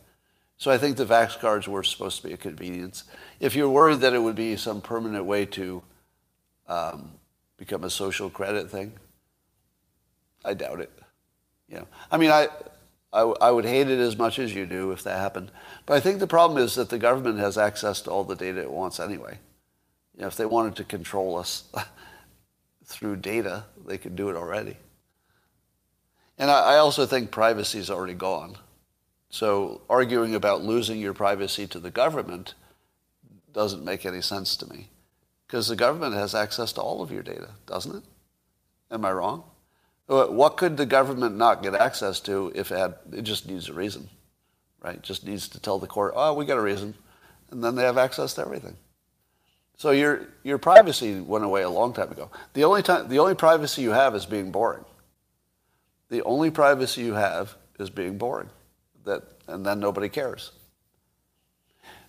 S1: So I think the vax cards were supposed to be a convenience. If you're worried that it would be some permanent way to um, become a social credit thing, I doubt it. You know, I mean, I, I, I would hate it as much as you do if that happened. But I think the problem is that the government has access to all the data it wants anyway. You know, if they wanted to control us through data, they could do it already. And I, I also think privacy is already gone. So arguing about losing your privacy to the government doesn't make any sense to me. Because the government has access to all of your data, doesn't it? Am I wrong? Uh, what could the government not get access to if it had, it just needs a reason, right? It just needs to tell the court, oh, we got a reason. And then they have access to everything. So your, your privacy went away a long time ago. The only, time, the only privacy you have is being boring. The only privacy you have is being boring. That, and then nobody cares.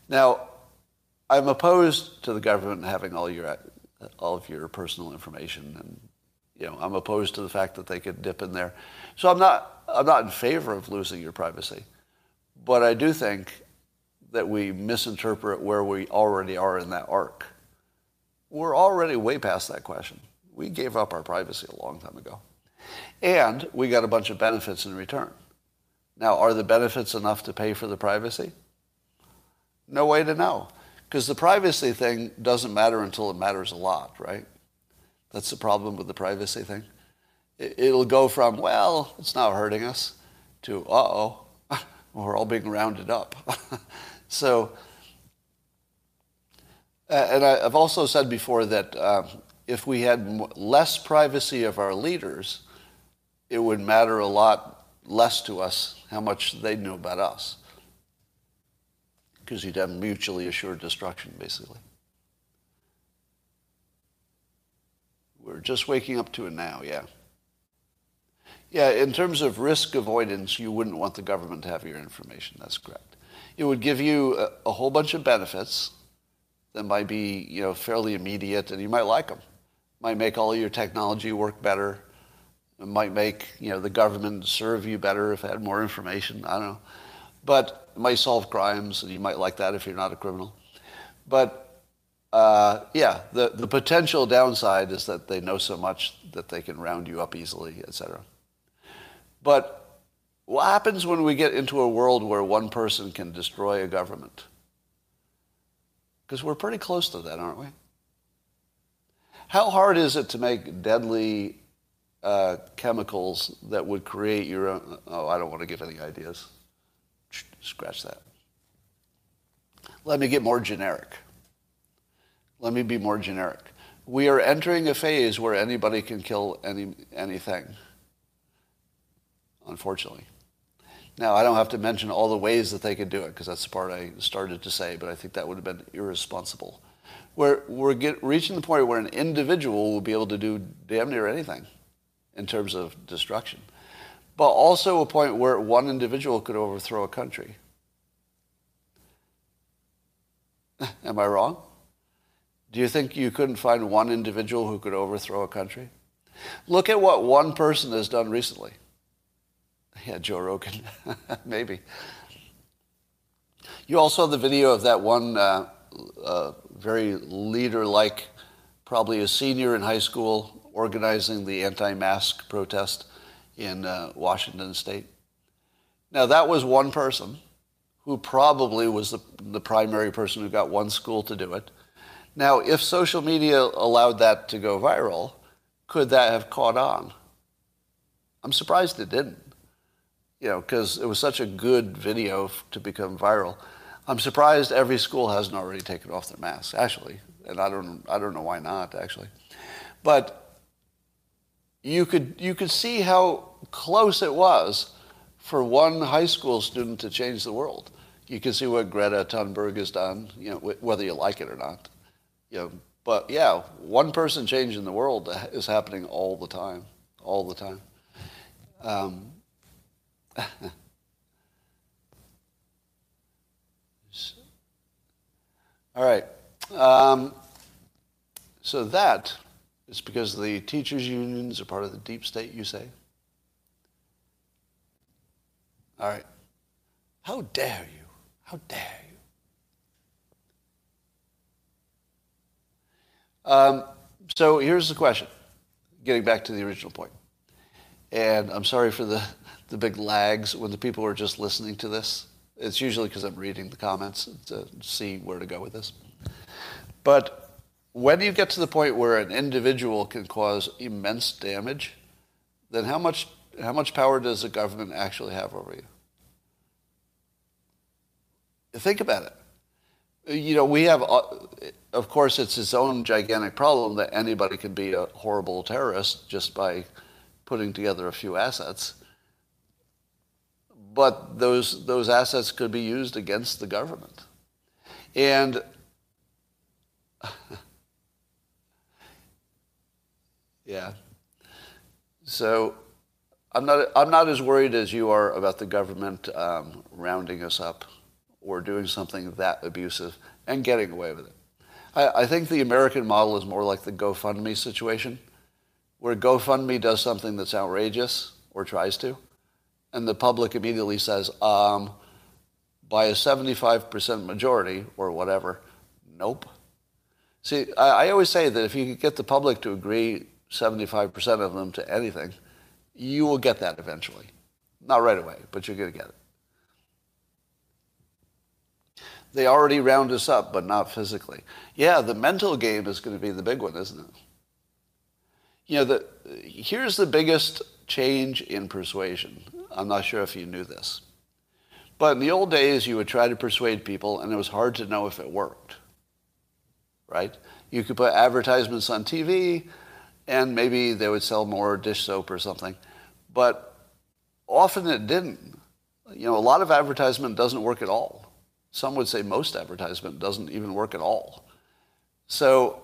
S1: Now, I'm opposed to the government having all, your, all of your personal information and you know, I'm opposed to the fact that they could dip in there. So I'm not, I'm not in favor of losing your privacy. But I do think that we misinterpret where we already are in that arc. We're already way past that question. We gave up our privacy a long time ago. And we got a bunch of benefits in return. Now, are the benefits enough to pay for the privacy? No way to know. Because the privacy thing doesn't matter until it matters a lot, right? That's the problem with the privacy thing. It'll go from, well, it's not hurting us, to, uh-oh, we're all being rounded up. so, and I've also said before that um, if we had less privacy of our leaders, it would matter a lot less to us how much they knew about us. Because you'd have mutually assured destruction, basically. We're just waking up to it now, yeah. Yeah, in terms of risk avoidance, you wouldn't want the government to have your information. That's correct. It would give you a, a whole bunch of benefits that might be, you know, fairly immediate, and you might like them. Might make all your technology work better. It might make, you know, the government serve you better if it had more information. I don't know. But it might solve crimes, and you might like that if you're not a criminal. But uh, yeah, the, the potential downside is that they know so much that they can round you up easily, et cetera. But what happens when we get into a world where one person can destroy a government? Because we're pretty close to that, aren't we? How hard is it to make deadly uh, chemicals that would create your own? Oh, I don't want to give any ideas. Scratch that. Let me get more generic. Let me be more generic. We are entering a phase where anybody can kill any, anything, unfortunately. Now, I don't have to mention all the ways that they could do it because that's the part I started to say, but I think that would have been irresponsible. We're, we're get, reaching the point where an individual will be able to do damn near anything in terms of destruction, but also a point where one individual could overthrow a country. Am I wrong? Do you think you couldn't find one individual who could overthrow a country? Look at what one person has done recently. Yeah, Joe Rogan, maybe. You all saw the video of that one uh, uh, very leader-like, probably a senior in high school, organizing the anti-mask protest in uh, Washington State. Now that was one person who probably was the, the primary person who got one school to do it. Now, if social media allowed that to go viral, could that have caught on? I'm surprised it didn't you know, because it was such a good video to become viral. I'm surprised every school hasn't already taken off their masks, actually, and I don't, I don't know why not, actually. But you could, you could see how close it was for one high school student to change the world. You can see what Greta Thunberg has done, you know, whether you like it or not. You know, but yeah, one person changing the world is happening all the time, all the time. Um, All right. Um, so that is because the teachers' unions are part of the deep state, you say? All right. How dare you? How dare you? Um, so here's the question, getting back to the original point. And I'm sorry for the the big lags when the people are just listening to this. It's usually because I'm reading the comments to see where to go with this. But when you get to the point where an individual can cause immense damage, then how much, how much power does the government actually have over you? Think about it. You know, we have, uh, of course, it's its own gigantic problem that anybody can be a horrible terrorist just by putting together a few assets but those, those assets could be used against the government. And yeah. So I'm not, I'm not as worried as you are about the government um, rounding us up or doing something that abusive and getting away with it. I, I think the American model is more like the GoFundMe situation, where GoFundMe does something that's outrageous or tries to, and the public immediately says, um, by a 75% majority or whatever, nope. See, I, I, always say that if you could get the public to agree 75% of them to anything, you will get that eventually. Not right away, but you're going to get it. They already round us up, but not physically. Yeah, the mental game is going to be the big one, isn't it? You know, the, here's the biggest change in persuasion. I'm not sure if you knew this. But in the old days, you would try to persuade people, and it was hard to know if it worked. Right? You could put advertisements on TV, and maybe they would sell more dish soap or something. But often it didn't. You know, a lot of advertisement doesn't work at all. Some would say most advertisement doesn't even work at all. So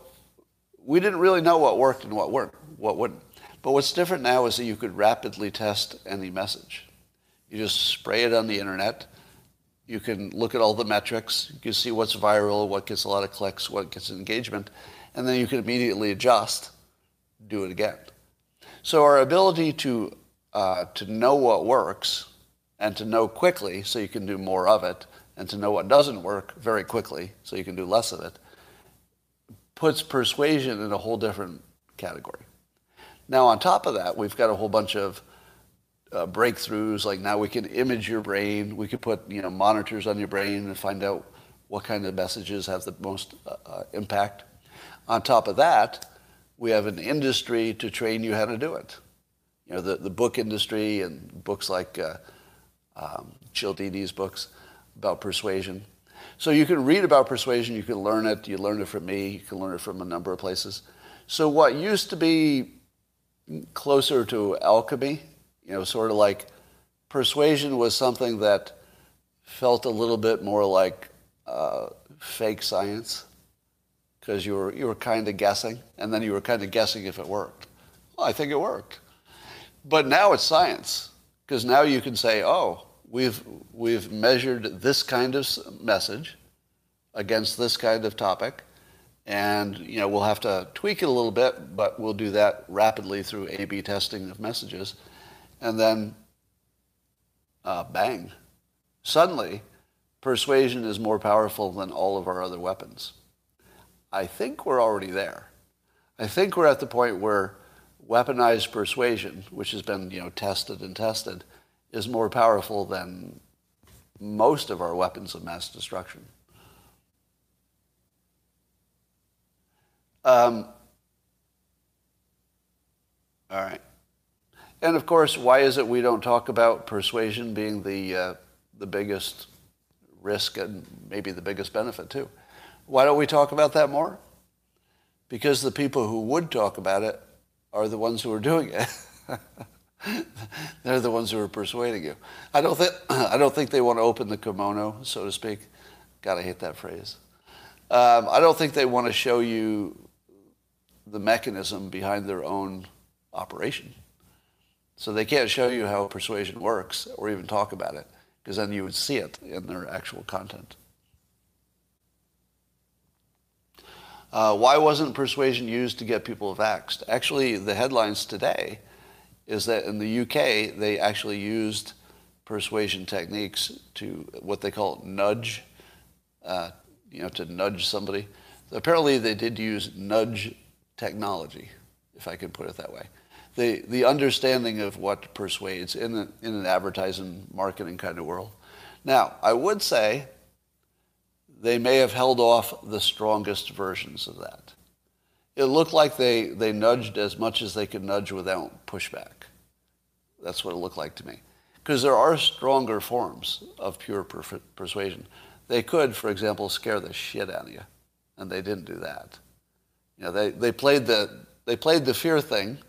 S1: we didn't really know what worked and what weren't, what wouldn't. But what's different now is that you could rapidly test any message. You just spray it on the internet. You can look at all the metrics. You can see what's viral, what gets a lot of clicks, what gets engagement, and then you can immediately adjust, do it again. So our ability to uh, to know what works and to know quickly so you can do more of it, and to know what doesn't work very quickly so you can do less of it, puts persuasion in a whole different category. Now, on top of that, we've got a whole bunch of uh, breakthroughs. Like now we can image your brain. We could put you know monitors on your brain and find out what kind of messages have the most uh, uh, impact. On top of that, we have an industry to train you how to do it. You know, the, the book industry and books like uh, um, Cialdini's books about persuasion. So you can read about persuasion, you can learn it, you learn it from me, you can learn it from a number of places. So what used to be closer to alchemy you know, sort of like persuasion was something that felt a little bit more like uh, fake science because you were, you were kind of guessing, and then you were kind of guessing if it worked. Well, I think it worked. But now it's science because now you can say, oh, we've, we've measured this kind of message against this kind of topic, and you know, we'll have to tweak it a little bit, but we'll do that rapidly through A-B testing of messages and then uh, bang. Suddenly, persuasion is more powerful than all of our other weapons. I think we're already there. I think we're at the point where weaponized persuasion, which has been you know, tested and tested, is more powerful than most of our weapons of mass destruction. Um, all right. And of course, why is it we don't talk about persuasion being the, uh, the biggest risk and maybe the biggest benefit too? Why don't we talk about that more? Because the people who would talk about it are the ones who are doing it. They're the ones who are persuading you. I don't, think, I don't think they want to open the kimono, so to speak. Gotta hate that phrase. Um, I don't think they want to show you the mechanism behind their own operation. So they can't show you how persuasion works or even talk about it, because then you would see it in their actual content. Uh, why wasn't persuasion used to get people vaxxed? Actually, the headlines today is that in the UK, they actually used persuasion techniques to what they call nudge, uh, you know, to nudge somebody. Apparently, they did use nudge technology, if I could put it that way the, the understanding of what persuades in, a, in an advertising marketing kind of world. Now, I would say they may have held off the strongest versions of that. It looked like they, they nudged as much as they could nudge without pushback. That's what it looked like to me. Because there are stronger forms of pure per- persuasion. They could, for example, scare the shit out of you, and they didn't do that. You know, they, they, played the, they played the fear thing,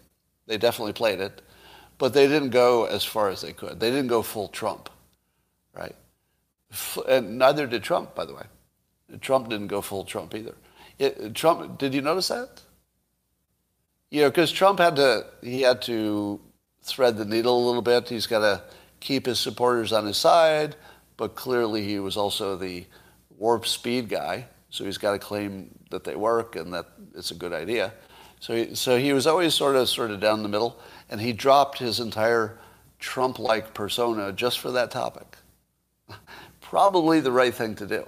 S1: they definitely played it, but they didn't go as far as they could. They didn't go full Trump, right? And neither did Trump, by the way. Trump didn't go full Trump either. It, Trump, did you notice that? You know, because Trump had to, he had to thread the needle a little bit. He's got to keep his supporters on his side, but clearly he was also the warp speed guy. So he's got to claim that they work and that it's a good idea. So he, so he was always sort of sort of down the middle, and he dropped his entire Trump-like persona just for that topic. Probably the right thing to do.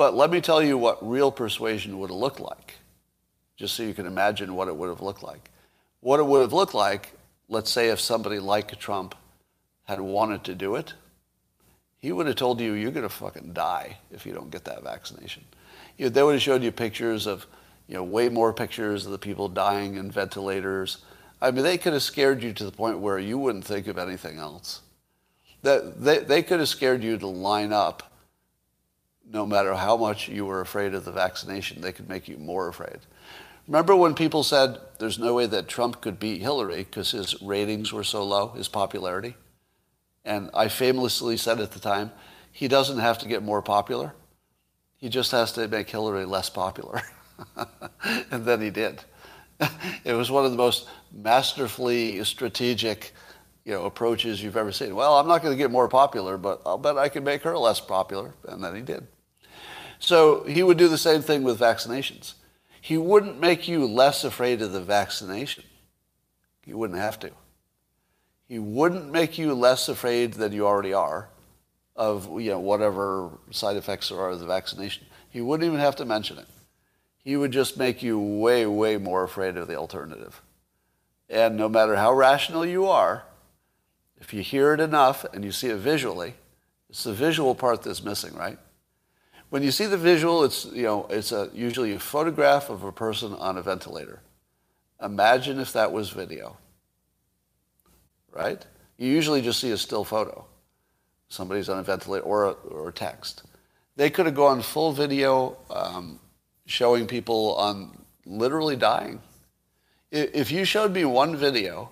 S1: But let me tell you what real persuasion would have looked like, just so you can imagine what it would have looked like. What it would have looked like, let's say if somebody like Trump had wanted to do it, he would have told you you're going to fucking die if you don't get that vaccination. You know, they would have showed you pictures of, you know, way more pictures of the people dying in ventilators. I mean, they could have scared you to the point where you wouldn't think of anything else. That they, they could have scared you to line up no matter how much you were afraid of the vaccination. They could make you more afraid. Remember when people said there's no way that Trump could beat Hillary because his ratings were so low, his popularity? And I famously said at the time, he doesn't have to get more popular. He just has to make Hillary less popular. and then he did. it was one of the most masterfully strategic you know, approaches you've ever seen. Well, I'm not going to get more popular, but I'll bet I can make her less popular. And then he did. So he would do the same thing with vaccinations. He wouldn't make you less afraid of the vaccination. He wouldn't have to. He wouldn't make you less afraid than you already are of you know, whatever side effects there are of the vaccination. He wouldn't even have to mention it. He would just make you way, way more afraid of the alternative. And no matter how rational you are, if you hear it enough and you see it visually, it's the visual part that's missing, right? When you see the visual, it's, you know, it's a, usually a photograph of a person on a ventilator. Imagine if that was video right? You usually just see a still photo. Somebody's on a ventilator or, or text. They could have gone full video um, showing people on literally dying. If you showed me one video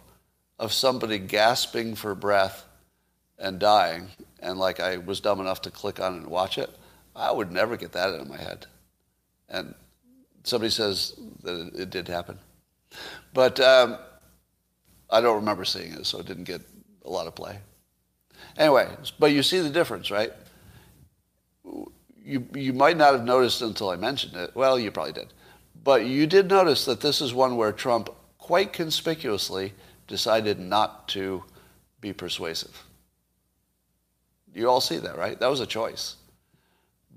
S1: of somebody gasping for breath and dying, and like I was dumb enough to click on it and watch it, I would never get that into my head. And somebody says that it, did happen. But um, I don't remember seeing it, so it didn't get a lot of play. Anyway, but you see the difference, right? You, you might not have noticed until I mentioned it. Well, you probably did. But you did notice that this is one where Trump quite conspicuously decided not to be persuasive. You all see that, right? That was a choice.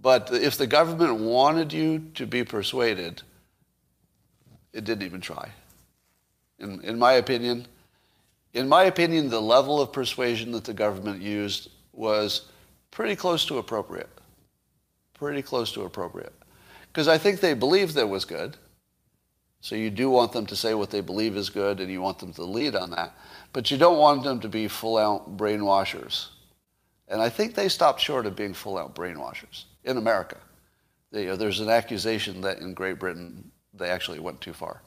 S1: But if the government wanted you to be persuaded, it didn't even try. In, in my opinion, in my opinion, the level of persuasion that the government used was pretty close to appropriate. Pretty close to appropriate. Because I think they believed that was good. So you do want them to say what they believe is good and you want them to lead on that. But you don't want them to be full out brainwashers. And I think they stopped short of being full out brainwashers in America. They, know, there's an accusation that in Great Britain they actually went too far.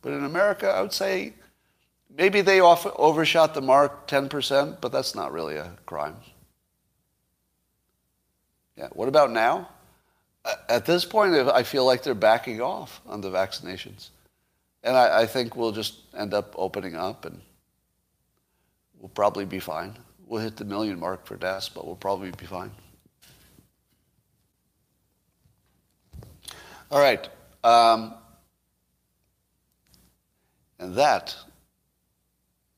S1: But in America, I would say Maybe they off, overshot the mark 10%, but that's not really a crime. Yeah. What about now? At this point, I feel like they're backing off on the vaccinations. And I, I think we'll just end up opening up and we'll probably be fine. We'll hit the million mark for deaths, but we'll probably be fine. All right. Um, and that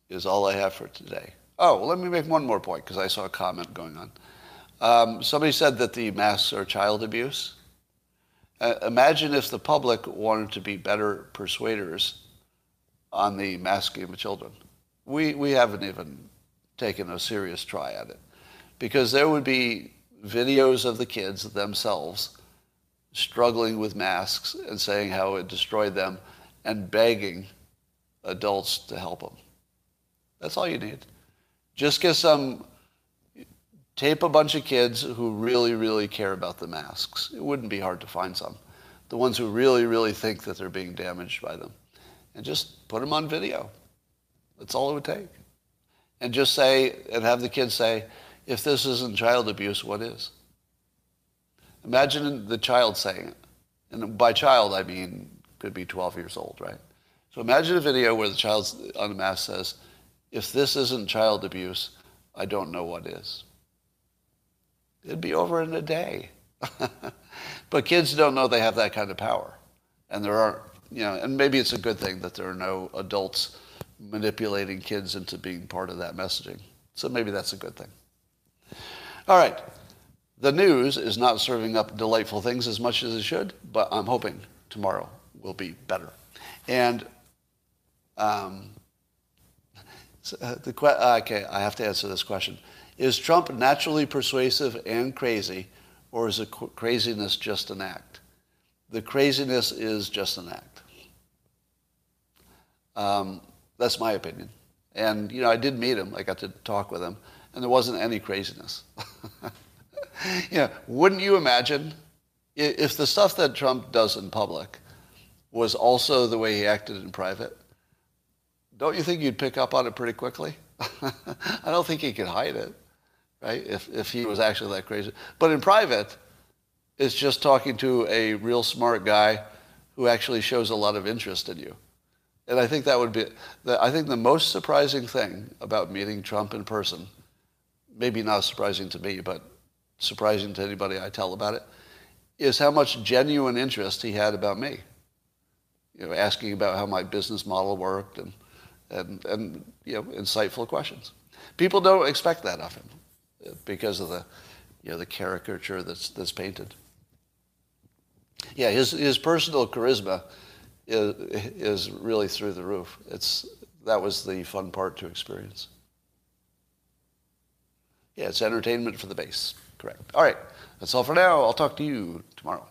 S1: is all I have for today. Oh, well, let me make one more point because I saw a comment going on. Um, somebody said that the masks are child abuse. Uh, imagine if the public wanted to be better persuaders on the masking of children. We, we haven't even taken a serious try at it because there would be videos of the kids themselves struggling with masks and saying how it destroyed them and begging adults to help them. That's all you need. Just get some, tape a bunch of kids who really, really care about the masks. It wouldn't be hard to find some. The ones who really, really think that they're being damaged by them. And just put them on video. That's all it would take. And just say, and have the kids say, if this isn't child abuse, what is? Imagine the child saying it. And by child, I mean, could be 12 years old, right? So imagine a video where the child on the mask says, if this isn't child abuse, I don't know what is. It'd be over in a day. but kids don't know they have that kind of power. And there aren't, you know, and maybe it's a good thing that there are no adults manipulating kids into being part of that messaging. So maybe that's a good thing. All right. The news is not serving up delightful things as much as it should, but I'm hoping tomorrow will be better. And um, So, uh, the que- uh, okay, I have to answer this question. Is Trump naturally persuasive and crazy, or is the qu- craziness just an act? The craziness is just an act. Um, that's my opinion. And, you know, I did meet him. I got to talk with him, and there wasn't any craziness. you know, wouldn't you imagine if the stuff that Trump does in public was also the way he acted in private? Don't you think you'd pick up on it pretty quickly? I don't think he could hide it, right? If, if he was actually that crazy. But in private, it's just talking to a real smart guy who actually shows a lot of interest in you. And I think that would be, the, I think the most surprising thing about meeting Trump in person, maybe not surprising to me, but surprising to anybody I tell about it, is how much genuine interest he had about me. You know, asking about how my business model worked and, and, and you know, insightful questions. People don't expect that of him because of the, you know, the caricature that's, that's painted. Yeah, his, his personal charisma is, is really through the roof. It's, that was the fun part to experience. Yeah, it's entertainment for the base. Correct. All right, that's all for now. I'll talk to you tomorrow.